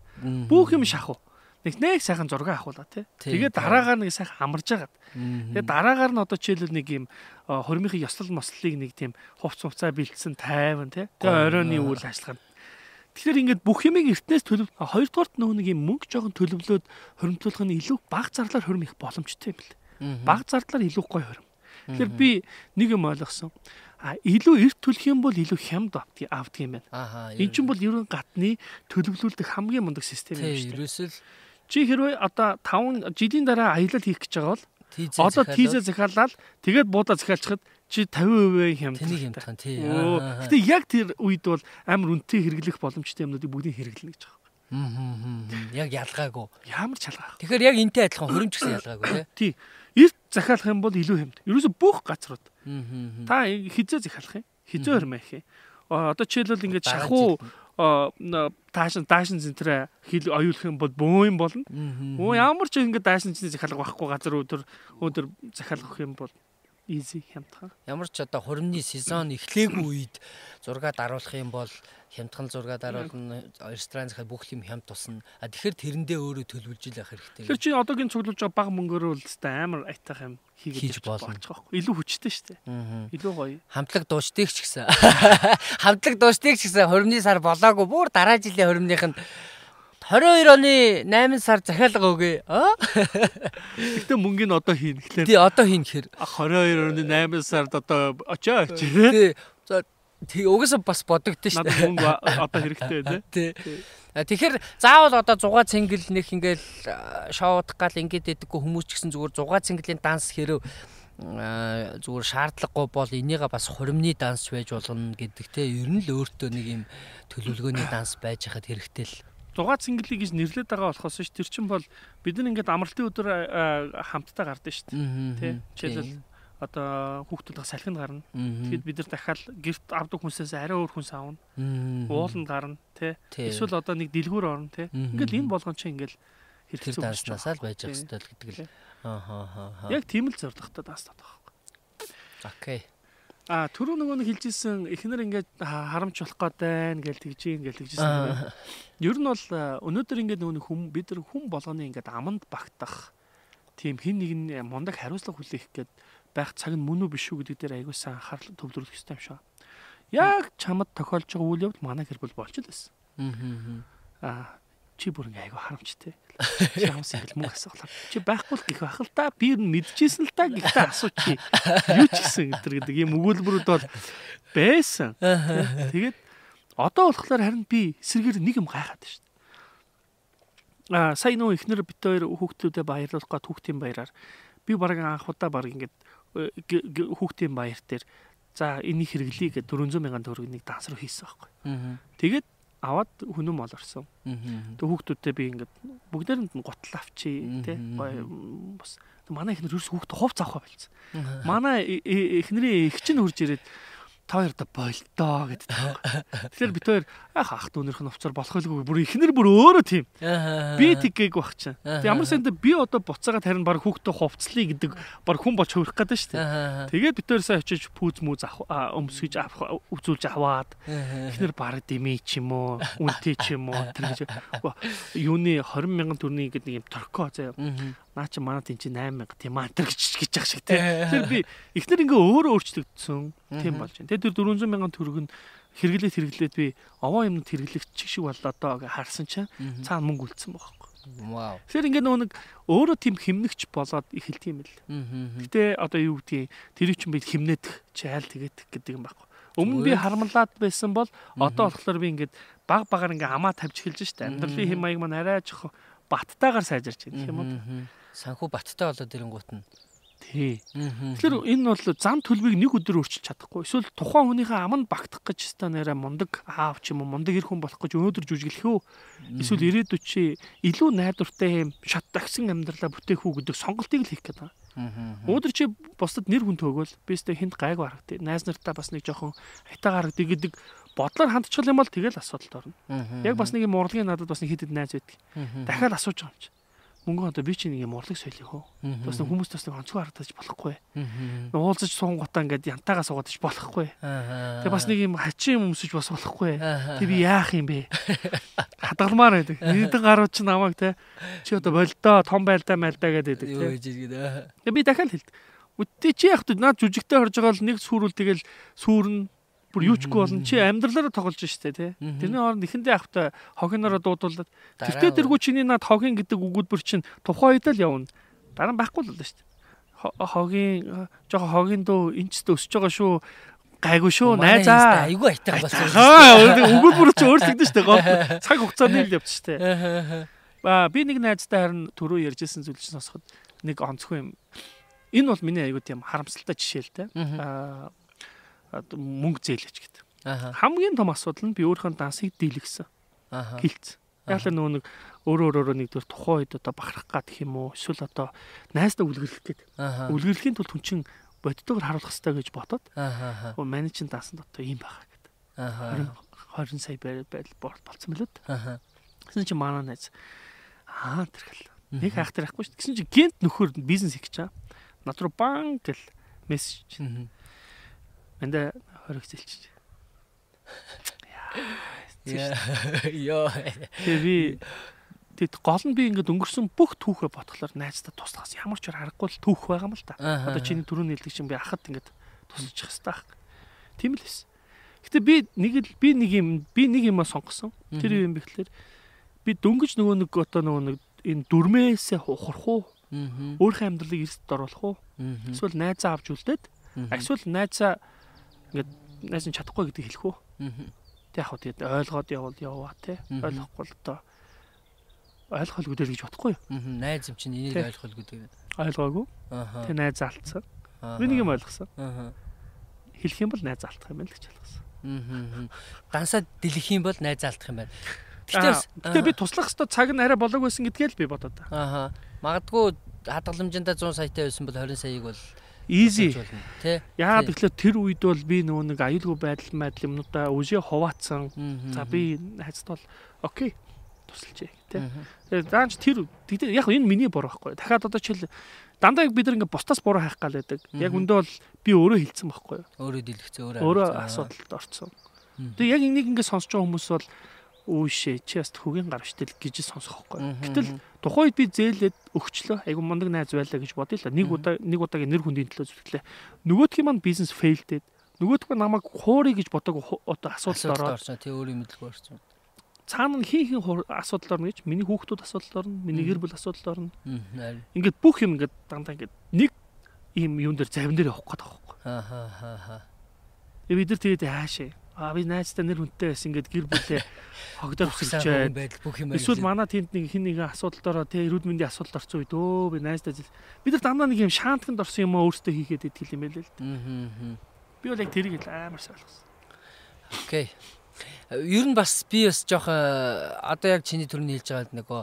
Бүх юм шахав нэг нэг сайхан зураг авахула тий. Тэгээд дараагаар нэг сайхан амарж агаад. Тэгээд дараагаар нь одоо жишээлбэл нэг юм хормихын ёслол мослыг нэг тийм хувц хувцаа бэлдсэн тайван тий. Тэгээд оройны үйл ажиллагаа. Тэгэхээр ингээд бүх юмыг эртнээс төлөв хоёрдугаарт нөө нэг юм мөнгө жоохон төлөвлөөд хоримтлуулах нь илүү бага зарлаар хормих боломжтой юм бэл. Бага зарлаар илүү гоё хорим. Тэгэхээр би нэг юм ойлгосон. А илүү эрт төлөх юм бол илүү хямд авдаг авдаг юм байна. Эн чинь бол ерөн гатны төлөвлөлтөг хамгийн мундаг систем юм шүү дээ. Ерөөсөл Чи хэрвээ одоо 5 жилийн дараа аялал хийх гэж байгаа бол одоо тийзэ захиалаад тэгээд буудаа захиалчихад чи 50% хямд. Тэнийг хямдхан тий. Гэтэ яг тэр үед бол амар үнэтэй хэрэглэх боломжтой юмнуудыг бүгдийг хэрэглэнэ гэж байгаа. Аа. Яг ялгаагүй. Ямар ч ялгаагүй. Тэгэхээр яг энтэй адилхан хөрөмч гэсэн ялгаагүй (coughs) тий. Эрт захиалах юм бол илүү хямд. Ерөөсө бүх газрууд. Та хизээ захиалах юм. Хизээ хөрмөх юм. одоо жишээлбэл ингээд шахуу таашин таашин центрэ хил оюулах юм бол бөө юм болно. Өө ямар ч ингээд таашин центрэ захиалга байхгүй газар өдөр өдөр захиалгах юм бол easy хямдхан. Ямар ч одоо хуримны сезон эхлээгүй үед зураг даруулах юм бол хямдхан зураг даруулна, ресторан захад бүх юм хямд тусна. А тэгэхээр тэрэндээ өөрөө төлөвлөж л явах хэрэгтэй. Тэр чинь одоогийн цуглуулж байгаа бага мөнгөөр бол өстэй амар айтах юм хийж болно. Илүү хүчтэй шүү дээ. Илүү гоё. Хамтлаг дуучдыг ч гэсэн. (laughs) Хамтлаг дуучдыг ч гэсэн хуримны сар болоогүй бүр дараа жилийн хуримных нь 22 оны 8 сар захиалга өгье. Гэтэ мөнгөний одоо хийн гэхлээр. Тий, одоо хийн гэхээр 22 оны 8 сард одоо очоо чи. Тий. За тий угсаа бас бодогдсон шүү дээ. Мөнгө одоо хэрэгтэй (laughs) тий. Тэгэхээр заавал одоо зугаа цэнгэл нэг ингээл шоудах гал ингээд идэггүй хүмүүс ч гэсэн зүгээр зугаа цэнгэлийн данс хэрэг зүгээр шаардлагагүй бол энийгээ бас хуримны данс байж болно гэдэг те ер нь л өөртөө нэг юм төлөвлөгөөний данс байж хахад хэрэгтэй л дугаа цэнгэлийг гэж нэрлээд байгаа болохоос ш тэр чин бол бид нар ингээд амралтын өдөр хамтдаа гардаг шүү дээ. Тэ. Жишээлбэл одоо хүүхдүүд салхинд гарна. Тэгэд бид нар дахиад гэрт авдаг хүнсээс арай өөр хүнс аавна. Ууланд гарна, тэ. Эсвэл одоо нэг дэлгүүр орно, тэ. Ингээл энэ болгон чи ингээл хэрэгцээ дааснасаа л байж байгаа хэрэгтэй л гэдэг л. Аа аа. Яг тийм л зоригтой дааснаад байгаа. Окей. А түрүү нөгөө нэг хэлжсэн эхнэр ингээд харамч болох гээд байна гэж тэгж ийн гэж тэгжсэн. Ер нь бол өнөөдөр ингээд нөгөө хүм бид нар хүм болгоны ингээд аманд багтах тийм хин нэг нь мундаг хариуцлага хүлээх гээд байх цаг нь мөн үү биш үү гэдэг дээр аягуулсан анхаарал төвлөрөх хэрэгтэй юм шиг. Яг чамд тохиолж байгаа үйл явдал манай гэр бүл болж л байсан. Аа чи бүр ингээ айгу харамчтай. Шамс ингээл мөнгө асуулаа. Чи байхгүй л гэх байх л та. Би ер нь мэдчихсэн л та гэхдээ асуу чи. Юу ч гэсэн гэтэр гэдэг ийм өгүүлбэрүүд бол байсан. Тэгээд одоо болохоор харин би эсрэгээр нэг юм гайхаад шүү дээ. Аа сая нөө ихнэр бит хоёр хүүхдүүдэд баярлуулах гад хүүхдийн баяраар би баг анх удаа баг ингээд э, хүүхдийн баяр дээр за энийг хэрэглэе гэдэг 400 сая төгрөгийг данс руу хийсэн байхгүй. Тэгээд аваад хүнүм мол орсон. Тэг хүүхдүүдтэй би ингээд бүгдээрэнд нь гутал авчи тий. Бас манай ихнэр ерөөс хүүхд хувц авах байлцсан. Манай ихнэрийн их чинь хурж ирээд та хоёр да болтоо гэдэг. Тэгэхээр бид хоёр ах ах дүүнэрх нь уцаар болох байлгүй бүр ихнэр бүр өөрөө тийм. Би тггээг бах чинь. Ямар санд би одоо буцаагаад харин баг хүүхдээ хувцлаа гэдэг баг хүн болж хувирах гэдэг шүү дээ. Тэгээд бид хоёр сая очиж пүүз мүүз авах өмсгөж авах үзүүлж аваад ихнэр баг дэмий ч юм уу? Үнтэй ч юм уу? тэр гэж. Юуны 20 мянган төгрөний гэдэг нэг юм торко заяа. Наа чи манай тийм чи 8000 тийм антер гэж гэж ах шиг тийм. Тэгэхээр би эхнэр ингээ өөрөө өөрчлөгдсөн тийм болж байна. Тэгээд тэр 400 мянган төгрөг нь хэрэглээд хэрэглээд би овоо юмд хэрэглэгч шиг боллоо доо гэж харсан чинь цаана мөнгө үлдсэн байхгүй. Вау. Тэгэхээр ингээ нөгөө нэг өөрөө тийм химнэгч болоод эхэлт юм л. Гэтэ одоо юу гэдгийг тэр чинь би химнэдэх чи айл тэгээд гэдэг юм байхгүй. Өмнө би харамлаад байсан бол одоо болохоор би ингээд баг багаар ингээ амаа тавьж эхэлж штэ. Амьдралын хэм маяг маань арай жоох баттайгаар сайжирч байгаа юм уу? санхүү баттай болоод ирэнгуут нь Тий. Тэгэхээр энэ бол зам төлбөрийг нэг өдөр өөрчилж чадахгүй. Эсвэл тухайн хүнийхээ аманд багтах гэж ста нэрэ мундаг аав ч юм уу мундаг эр хүн болох гэж өнөөдөр жүжиглэх үү? Эсвэл ирээдүйд чи илүү найдвартай юм шат тагсан амьдралаа бүтээх үү гэдэг сонголтыг л хийх гээд байгаа. Өнөөдөр чи бусдад нэр хүн төөгөл бистэ хинт гайг харагдтыг. Найз нартаа бас нэг жоохон хайтаа харагдтыг гэдэг бодлоор хандчихвал юм бол тэгэл асуудалд орно. Яг бас нэг юм урлагийн надад бас нэг хэд найз байдаг. Дахиад асууж байгаа юм чи мөнгө одоо би чи нэг юм урлаг соёлыг хөө. Бас нэг хүмүүс бас нэг онцгой харагдаж болохгүй. Уулзаж суун гутаа ингээд янтаагаа суугаад болохгүй. Тэгээ бас нэг юм хачин юм өмсөж бас болохгүй. Тэг би яах юм бэ? Хадгалмаар байдаг. Нэгдэн гарууд чи намайг те чи одоо болдоо том байлдаа мэлдаа гэдэг те. Тэгээ би дахиад хэлдэг. Үтээ чи яах вэ? Наад жүжигтэй харж байгаа л нэг сүрүүл тэгэл сүрнэ бүр юучгүй болно чи амьдралаараа тоглож штэ тий. Тэрний хооронд ихэндээ авахта хогинороо дуудуулаад тэртээ тэргүй чиний над хогин гэдэг өгүүлбэр чинь тухайн үед л явна. Дараа нь байхгүй л болно штэ. Хогийн жоо хогийн дөө энэчтэй өсөж байгаа шүү гайгүй шүү найзаа айгүй айтаа болсон. Аа өгүүлбэр чи өөрчлөгдөн штэ гол цаг хугацааны (laughs) л явчих штэ. Ба би нэг найзтай харин түрүү ярьжсэн зүйл чинь сонсоход нэг онцгүй юм. Энэ бол миний айгүй тийм харамсалтай жишээ л те. Аа мөнгө зээлэж гэдэг. Хамгийн том асуудал нь би өөрийнхөө дансыг дийлгсэн. Хилцсэн. Яг л нөгөө нэг өөрөө өөрөөрөө нэгдүгээр тухайн үед одоо бахарах гэх юм уу эсвэл одоо найснаа үлгэрлэх гээд. Үлгэрлэхийн тулд хүн чинь бодтойгоор харуулах хэрэгтэй гэж бодоод. Манай чин даасан дотоо ийм байгаа гэдэг. Аха. 20 сая байл болцсон мөлөд. Гэсэн чи манай найз аа тэр гэл. Нэг хаах тэр байхгүй шүү. Гэсэн чи гинт нөхөр бизнес гэж чаа. Над руу банк гэл мессеж. Мэнда хориг зэлчих. Яа. Тэгээ би тэгэд гол нь би ингээд өнгөрсөн бүх түүхээ бодглохоор найздаа туслахаас ямар ч аргагүй л түүх байгаа юм л та. Одоо чиний түрүүний хэлдэг чинь би ахад ингээд тусалчих хэвээр байх. Тийм л эс. Гэтэ би нэг л би нэг юм би нэг юмаа сонгосон. Тэр юм бэхлээр би дөнгөж нөгөө нэг одоо нөгөө нэг энэ дүрмээсээ ухрах уу? Өөрийнхөө амьдралыг эрсдэлд оруулах уу? Эсвэл найзаа авч үлдээд эсвэл найзаа ингээд найз нь чадахгүй гэдгийг хэлэх үү? Тэг яг хөө тэгээд ойлгоод явал яваа те. Ойлгохгүй л одоо ойлгохолгүй дээр гэж бодохгүй юу? Аа. Найз юм чинь энийг ойлгохолгүй гэдэг. Ойлгоогүй. Аа. Тэг найз алдсан. Би нэг юм ойлгосон. Аа. Хэлэх юм бол найз алдах юм байна л гэж ойлгосон. Аа. Дансаа дэлгэх юм бол найз алдах юм байна. Гэтэ би туслах хэвээр цаг нь арай болоог байсан гэдгээ л би бодоод. Аа. Магадгүй хадгаламжиндаа 100 саятай байсан бол 20 саяыг бол easy тий. Яагаад тэгэхээр тэр үед бол би нөгөө нэг аюулгүй байдал байдал юмнуудаа үжээ хуваацсан. За би хайцд бол окей тусалж тий. Тэгээд даанч тэр яг энэ миний буруу байхгүй. Дахиад одоо чил дандаа бид нар ингээ бусдаас буруу хайх гал байдаг. Яг өндөө бол би өөрөө хэлсэн байхгүй? Өөрөө дэлгэцээ өөрөө. Өөрөө асуудалд орсон. Тэгээ яг энийг ингээ сонсож байгаа хүмүүс бол үүшээ чи бас хөгийн гар штэл гэж сонсох байхгүй. Гэтэл тухайд би зээлээд өгчлөө. Айгу мундаг найз байлаа гэж бодъё л. Нэг удаа нэг удаагийн нэр хүндийн төлөө зүтгэлээ. Нөгөөдхийн маань бизнес фейлдээд нөгөөдгөө намайг хуурыг гэж бодог одоо асуудал ороод. Тий өөрийн мэдлэг орсон. цаана нь хин хин асуудал орно гэж? Миний хүүхдүүд асуудал орно миний гэр бүл асуудал орно. Ингээд бүх юм ингээд дандаа ингээд нэг ийм юм дээр завин дээр явах гээд байгаа байхгүй. Аа аа аа бид нар тэгээд хаашаа а би найзтай нэр хүнтэй байсан ингээд гэр бүлээ (laughs) хогдоор өсөлчээ байдал бүх юм эсвэл манай тэнд нэг хин нэгэн асуудал ороо тэ эрүүл мэндийн асуудал орсон үед өө би найзтай бид нар дандаа нэг юм шаантганд орсон юм аа өөртөө хийгээд идэл юм байл л дээ би бол яг тэрийг л амар сойлгосон окей. Ер нь бас би бас жоох одоо яг чиний төрний хэлж байгаа нөгөө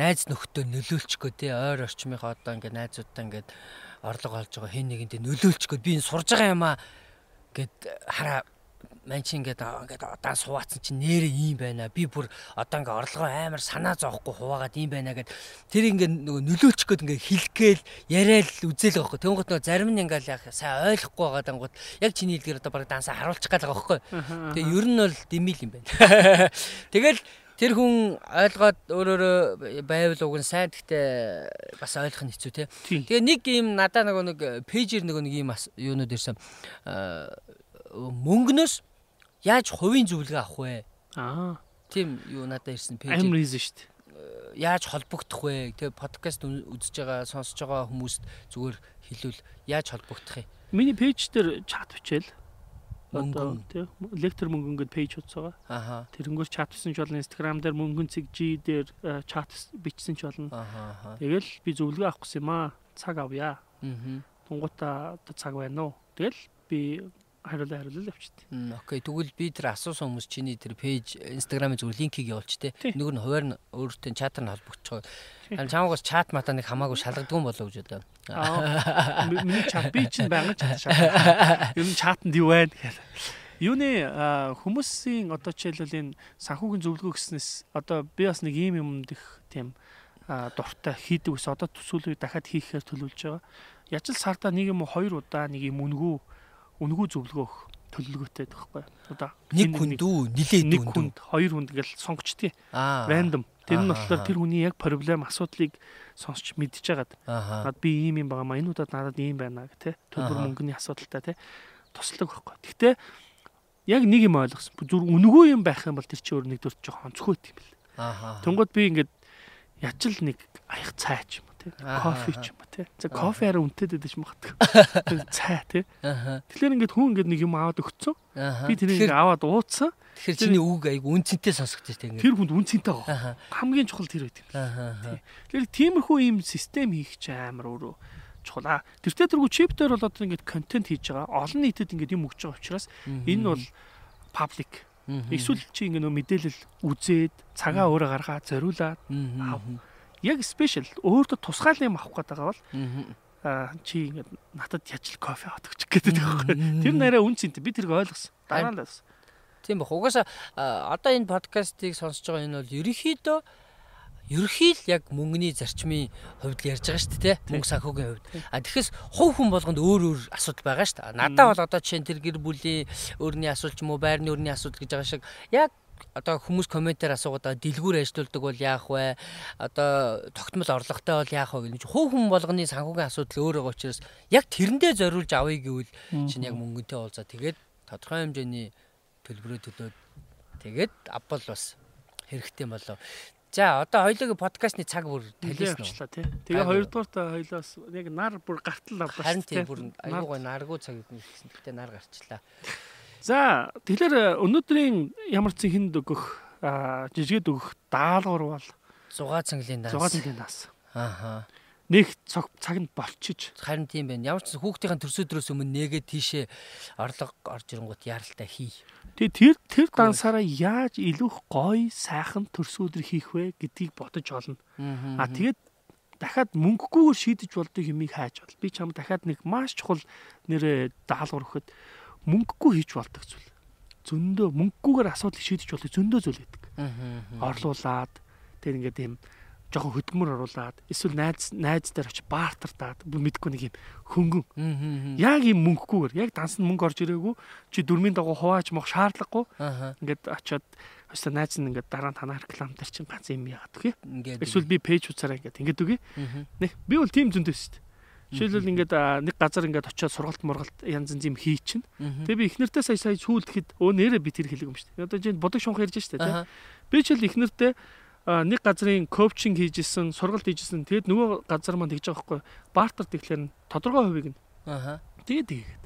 найз нөхдөд нөлөөлчих гоо тий ойр орчмынхаа одоо ингээд найзуудаа ингээд орлого олж байгаа хин нэгэндээ нөлөөлчих гоо би энэ сурж байгаа юм аа гэд хараа мань чи ингээд ингээд удаан суугаацсан чи нэрээ ийм байна. Би бүр одоо ингээд орлогоо амар санаа зовхгүй хуваагаад ийм байна гэд тэр ингээд нөгөө нөлөөлчих гээд ингээд хилгээл яриад үзэл байгаа байхгүй. Тэнгуут нөгөө зарим нь ингээд яг сайн ойлгохгүй байгаа дангууд яг чиний хэлдгээр одоо баг дансаа харуулчих гал байгаа байхгүй. Тэгээ ер нь бол дэмил юм байна. (laughs) Тэгэл тэр хүн ойлгоод өөрөөрөө байвал уг нь сайн гэхдээ бас ойлгох нь хэцүү те. Тэгээ нэг юм надаа нөгөө нэг пэйжэр нөгөө нэг юм юунууд ирсэн мөнгнөөс яаж хувийн зөвлөгөө авах вэ? Аа. Тийм юу надад ирсэн пэйж. Амар easy шүү дээ. Яаж холбогдох вэ? Тэгээ подкаст үзэж байгаа, сонсож байгаа хүмүүст зүгээр хэлвэл яаж холбогдох юм? Миний пэйж дээр чат бичээл. Одоо тийм лектор мөнгөн гэдэг пэйж утас байгаа. Аха. Тэрнгүүр чат бичсэн ч болно, Instagram дээр мөнгөн цэг G дээр чат бичсэн ч болно. Аха. Тэгэл би зөвлөгөө авах гэсэн юм аа. Цаг авъя. Аа. Тунгуудаа цаг байна уу? Тэгэл би хариулаа хариулал авчихдээ. Окей. Тэгвэл би тэр асуусан хүмүүс чиний тэр пэйж Instagram-ын зүгээр линкийг явуулч тээ. Нөгөө нь хуваар нь өөртөө чатар нь холбогдчихоо. Харин чамаагаас чат мата нэг хамаагүй шалгадгүй болоо гэж бодоо. Аа. Миний чат би чинь байнга чат шалгав. Ер (laughs) нь чатанд юу байна гэхээр. Юуны хүмүүсийн одоо жишээлбэл энэ санхүүгийн зөвлөгөө гэснээс одоо би бас нэг ийм юмд их тийм дуртай хийдэг ус одоо төсөөл үе дахиад хийхээр төлөвлөж байгаа. Яаж л сартаа нэг юм уу хоёр удаа нэг юм үнгүү үнгүү зөвлөгөө өгөх төлөвлөгөөтэй байхгүй. Одоо нэг хүнд үү, нилээд нэг хүнд, хоёр хүнд ингээл сонгочтгий. Рандом. Тэр нь болохоор тэр хүний яг проблем асуудлыг сонсч мэдж байгаад. Наад би ийм юм байгаа маа энэ удаад надад ийм байна гэх те. Төлбөр мөнгөний асуудалтай те. Туслаг байхгүй. Гэхдээ яг нэг юм ойлгосон. Зүр үнгүү юм байх юм бол тэр чинь өөр нэг дөр жоохон онцгойт юм бэл. Тэнгууд би ингээд ячил нэг аяг цайч тий. Кофе ч юм уу тий. За кофе арай үнэтэй дэдэж магадгүй. (laughs) Цай тий. Тэгэхээр ингээд хүн ингээд нэг юм аваад өгцөн. Би тэрийг аваад ууцсан. Тэгэхээр чиний үг айгу үнцэнтэй сонсогдож тий. Тэр хүнд үнцэнтэй байгаа. Хамгийн чухал тэр байт юм. Тэгэхээр тиймэрхүү ийм систем хийх ч амар өөрөө чухал. Тэртээ тэргүй чип дээр бол одоо ингээд контент хийж байгаа. Олон нийтэд ингээд юм өгч байгаа учраас энэ бол public Эсвэл чи ингэ нөө мэдээлэл үзээд цагаа өөрөө гаргаад зориулаад ав яг спешиал өөртөө тусгаал юм авах байгаа бол аа чи ингээд надад яж л кофе аваад гээд байгаа байхгүй. Тэр нэрээ үн цэнтэй би тэрийг ойлгосон. Дараа нь ойлгосон. Тийм баг. Угаасаа одоо энэ подкастыг сонсож байгаа энэ бол ерөнхийдөө ерөхий л яг мөнгөний зарчмын хувьд ярьж байгаа шүү дээ мөнгө санхүүгийн хувьд. А тэгэхээр хувь хүн болгонд өөр өөр асуудал байгаа шүү дээ. Надад бол одоо жишээ нь тэр гэр бүлийн өөрний асуудал ч юм уу байрны өөрний асуудал гэж байгаа шиг яг одоо хүмүүс комментээр асуугаад дэлгүүр ажилладаг бол яах вэ? Одоо тогтмол орлоготой бол яах вэ гэж хувь хүн болгоны санхүүгийн асуудал өөр байгаа учраас яг тэрэндээ зориулж авъя гэвэл чинь яг мөнгөнтэй уулзаа тэгээд тодорхой хэмжээний төлбөрөө төлөөд тэгээд авбал бас хэрэгтэй болоо. За одоо хоёулаа подкастны цаг бүр талисан уу? Тэгээ хоёрдугаар та хоёлоос яг нар бүр гартал авлаа. Харин тий бүр аюугай наргүй цаг гэсэн. Гэтэ нар гарчлаа. (laughs) За тэгэхээр өнөөдрийн ямар ч хинд өгөх жижигэд өгөх даалгавар бол зугаа цэнгэлийн даас. Зугаа цэнгэлийн даас. Ааха нэг цаг цагт болчиж харин тийм байна. Ямар ч хүүхдийн төрсөдрөөс өмнө нэгээ тийшээ орлого орж ирэнгүүт яралтай хий. Тэгээ тэр тэр дансаараа яаж илүү гоё сайхан төрсөдөр хийх вэ гэдгийг бодож олно. А тэгээд дахиад мөнгөгүйгээр шийдэж болдог юмыг хайж бол. Би чам дахиад нэг маш чухал нэрэ даалгавар өгөхөд мөнгөгүй хийж болдог зүйл. Зөндөө мөнгөгүйгээр асуудлыг шийдэж болдог зөндөө зүйл байдаг. Орлуулад тэр ингээд юм жоохон хөдөлмөр оруулаад эсвэл найз найз дээр очиж баартардаад мэдгүй нэг юм хөнгөн. Яг юм мөнгөгүйгээр яг данс нь мөнгө орж ирээгүй чи дөрмийн дагуу хувааж мох шаардлагагүй. Ингээд очиод өстө найз нь ингээд дараа нь танаа реклам дээр чинь ганц юм үгүй. Эсвэл би пэйж уцаараа ингээд ингээд үгүй. Нэг би бол тийм зөндөө шүү дээ. Жишээлбэл ингээд нэг газар ингээд очиод сургалт мургалт янз янз юм хий чинь. Тэгээ би эхнэртэй сая сая шүүлдэхэд өө нэрэ би тэр хэлэг юм шүү дээ. Одоо чинь бодог шунх ярьж штэ тий. Би ч л эхнэртэй нэг газрын коучинг хийжсэн, сургалт хийжсэн. Тэгэд нөгөө газар маань тэгж байгаа хгүй. Бартер тэгэхээр тодорхой хувийг нь. Аха. Тэгээд тэгээд.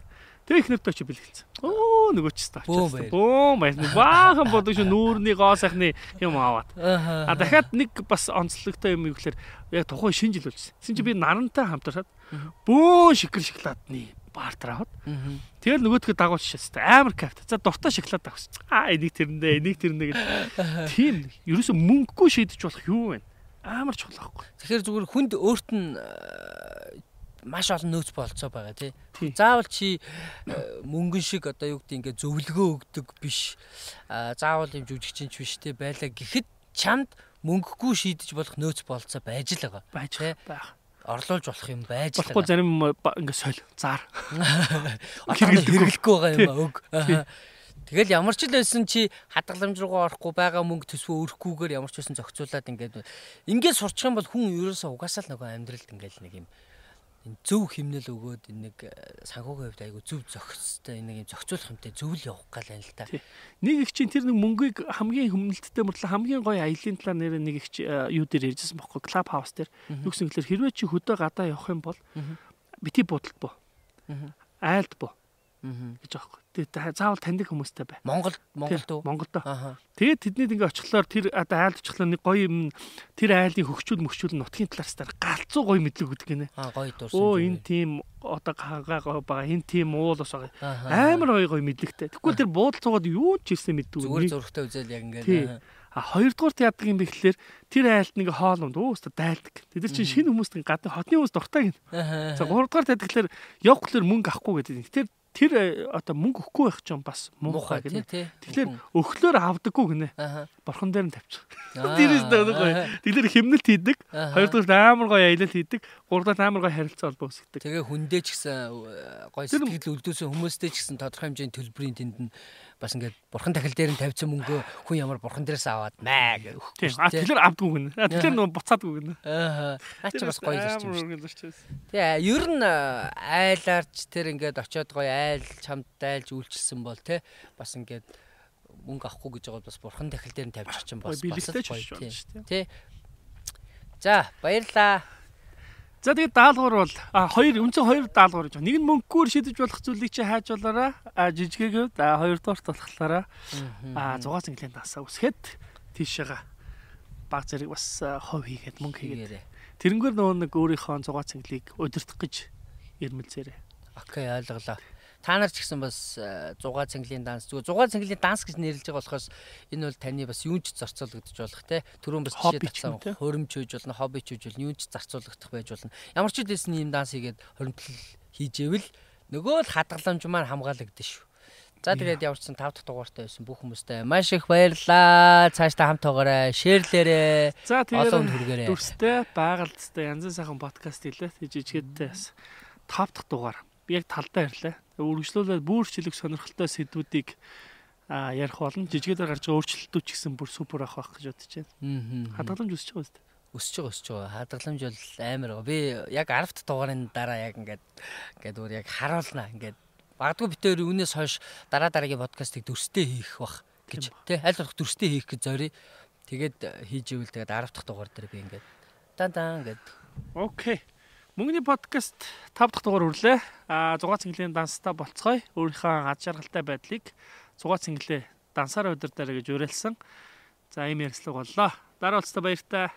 Тэгээ их нэртэй очи бэлгэлцэн. Оо нөгөө ч стаа. Бөө баяр. Баахан бодог шүү нүүрний гоо сайхны юм аваад. А дахиад нэг бас онцлогтой юм юу гэхээр яг тухайн шинэ жил болчихсон. Тэсэн чи би нарантай хамтараад бөө шикэр шоколадны бартер аваад. Тэгэл нөгөөдгөө дагуулж шээс. Амар кайф. За дуртай шоколад авсан. Аа энийг тэрэндээ, энийг тэрэндээ гэж. Тийм. Ерөөсө мөнгөгүй шийдэж болох юу вэ? Амар чухал байхгүй. Тэгэхээр зүгээр хүнд өөрт нь маш олон нөөц болцоо байгаа тий. Заавал чи э, мөнгөн шиг одоо юу гэдэг ингээ зөвлөгөө өгдөг биш. Заавал юм жүжигчин ч биш тий байлаа гэхэд чамд мөнгөгүй шийдэж болох нөөц болцоо байж л байгаа. Байж байгаа орлуулж болох юм байж л болохгүй зарим ингээ соль заар (laughs) хэрэглэхгүй байгаа юм өг Тэгэл ямар ч л байсан чи хадгаламж руугаа орохгүй байгаа мөнгө төсвөө өрөхгүйгээр ямар ч байсан зохицуулаад ингээд ингээд сурчих юм бол хүн ерөөсөө угаасаа л нөгөө амьдралд ингээд нэг юм энэ зөв химнэл өгөөд энэ нэг э, санхүүгийн хувьд айгу зөв зохистой энэ нэг юм зохицуулах юмтай зөв л явах гал байна л та. Нэг их чинь тэр нэг мөнгийг хамгийн хүмнэлттэй мөртлөө хамгийн гоё аялын талаар нэр нэг их э, юу дээр ярьжсэн бохоо клуб хаус дээр. Юу гэсэн гэхээр хэрвээ чи хөдөө гадаа явах юм бол бити бодолт бо. Айлд бо гэж аахгүй. Тэгээ заавал таньдаг хүмүүстэй бай. Монгол Монголд уу? Монголд. Тэгээд тэднийд ингээ очихлоор тэр одоо айлд очихлоор нэг гоё юм тэр айлын хөгчүүл мөчүүл нутгийн талаас дээр галзуу гоё мэдлэг өгдөг гинэ. Аа гоё дурсан. Оо энэ тийм одоо хагаа байгаа. Энэ тийм уул бас байгаа. Амар гоё гоё мэдлэгтэй. Тэгвэл тэр буудал цугаад юу ч ирсэн мэддэг. Зүгээр зургтай үзэл яг ингээ. А хоёрдугаарт яадаг юм бэ гэхэлэр тэр айлт нэг хоол унд өөстө дайлдаг. Тэд нар чинь шинэ хүмүүст гадны хотны хүмүүс дуртай гин. За гуравдугаарт яадаг гэхэлэр явах гэхэлэр мөнгө авахгүй гэдэг. Тэр тэр э, одоо мөнгө өгөхгүй байх ч юм бас муухай гинэ. Тэгэхээр өглөөр авдаггүй гинэ. Борхон дээр нь тавьчих. Тэрээс дөрөв. Тэгэхээр химнэлт хийдэг. Хоёрдугаар амар гоё аялал хийдэг. Гуравдугаар амар гоё харилцаа холбоо үүсгдэг. Тэгээ хүндээ ч гэсэн э, гоё сэтгэл үлдээсэн хүмүүстэй ч гэсэн тодорхой хэмжээний төлбөрийн тэнд нь бас ингээд бурхан дахил дээр нь тавьсан мөнгөө хүн ямар бурхан дээрээс аваад маа гэх. А тэгэхээр авдгүй гэнэ. А тэгэхээр нөгөө буцаадгүй гэнэ. Аа. Наа чи бас гоё зарчим шүү. Тэгээ ер нь айлаарч тэр ингээд очиод гоё айл чамд дайлж үйлчилсэн бол те бас ингээд мөнгө авахгүй гэж байгаа бас бурхан дахил дээр нь тавьчих чинь бас бас гоё тий. За баярлаа. За тэгээд даалгавар бол хоёр үндсэн хоёр даалгавар гэж байна. Нэг нь мөнгөөр шидэж болох зүйлийг чи хайж болоораа а жижигээг а хоёрдугаарт болохлаараа а 6 цэнгэлийн дасаа үсгэхэд тийшээга баг зэрэг бас хов хийгээд мөнгө хийгээд тэрнгээр нөгөө нэг өөрийнхөө 6 цэнгэлийг удирдах гэж ирмэлзээрээ. Окей ойлголоо та нар ч гэсэн бас 6 э, цэнгэлийн данс зүгээр 6 цэнгэлийн данс гэж нэрлэж байгаа болохоос энэ бол таны бас юунч зарцуулагдаж болох те түрүүн бас жишээ татсан хуримч үж болно хоббич үж болно юунч зарцуулагдах байж болно ямар ч хэлсэн ийм данс хийгээд хоримтлал хийжээвэл нөгөө л хадгаламж маань хамгаалагдаж шүү За тэгээд яварчсан 5 дахь дугаартай байсан бүх хүмүүстээ маш их баярлалаа. Цааш та хамт байгаарай, шеэрлээрэй. За тэгээд дүрстэй байгалцтай янзын сайхан подкаст хэлээ. Жижигхэдтэй бас 5 дахь дугаар. Би яг талдаа ирлээ. Үргэлжлүүлээд бүрчлэг сонирхолтой сэдвүүдийг а ярих болно. Жижигээр гарч байгаа өөрчлөлтүүд ч гэсэн бүр супер ах байх гэж бодож байна. Хадгаламж өсөж байгаа үст. өсөж байгаа өсөж байгаа. Хадгаламж бол амар байгаа. Би яг 10 дахь дугаарын дараа яг ингээд ингээд өөр яг харуулнаа ингээд Багдгүй битээр үнээс хойш дараа дараагийн подкастыг дүрстэй хийх бах гэж тий аль болох дүрстэй хийх гэж зорий. Тэгээд хийж ивэл тэгээд 10 дахь дугаар дээр би ингээд дан дан ингээд Окей. Мөнгөний подкаст 5 дахь дугаар хүрлээ. А 6 цэнгэлийн данстай болцгоё. Өөрийнхөө ад жаргалтай байдлыг 6 цэнгэлээ дансаар удирдаарай гэж уриалсан. За ийм ярилцлага боллоо. Дараа уулзтаа баяртай.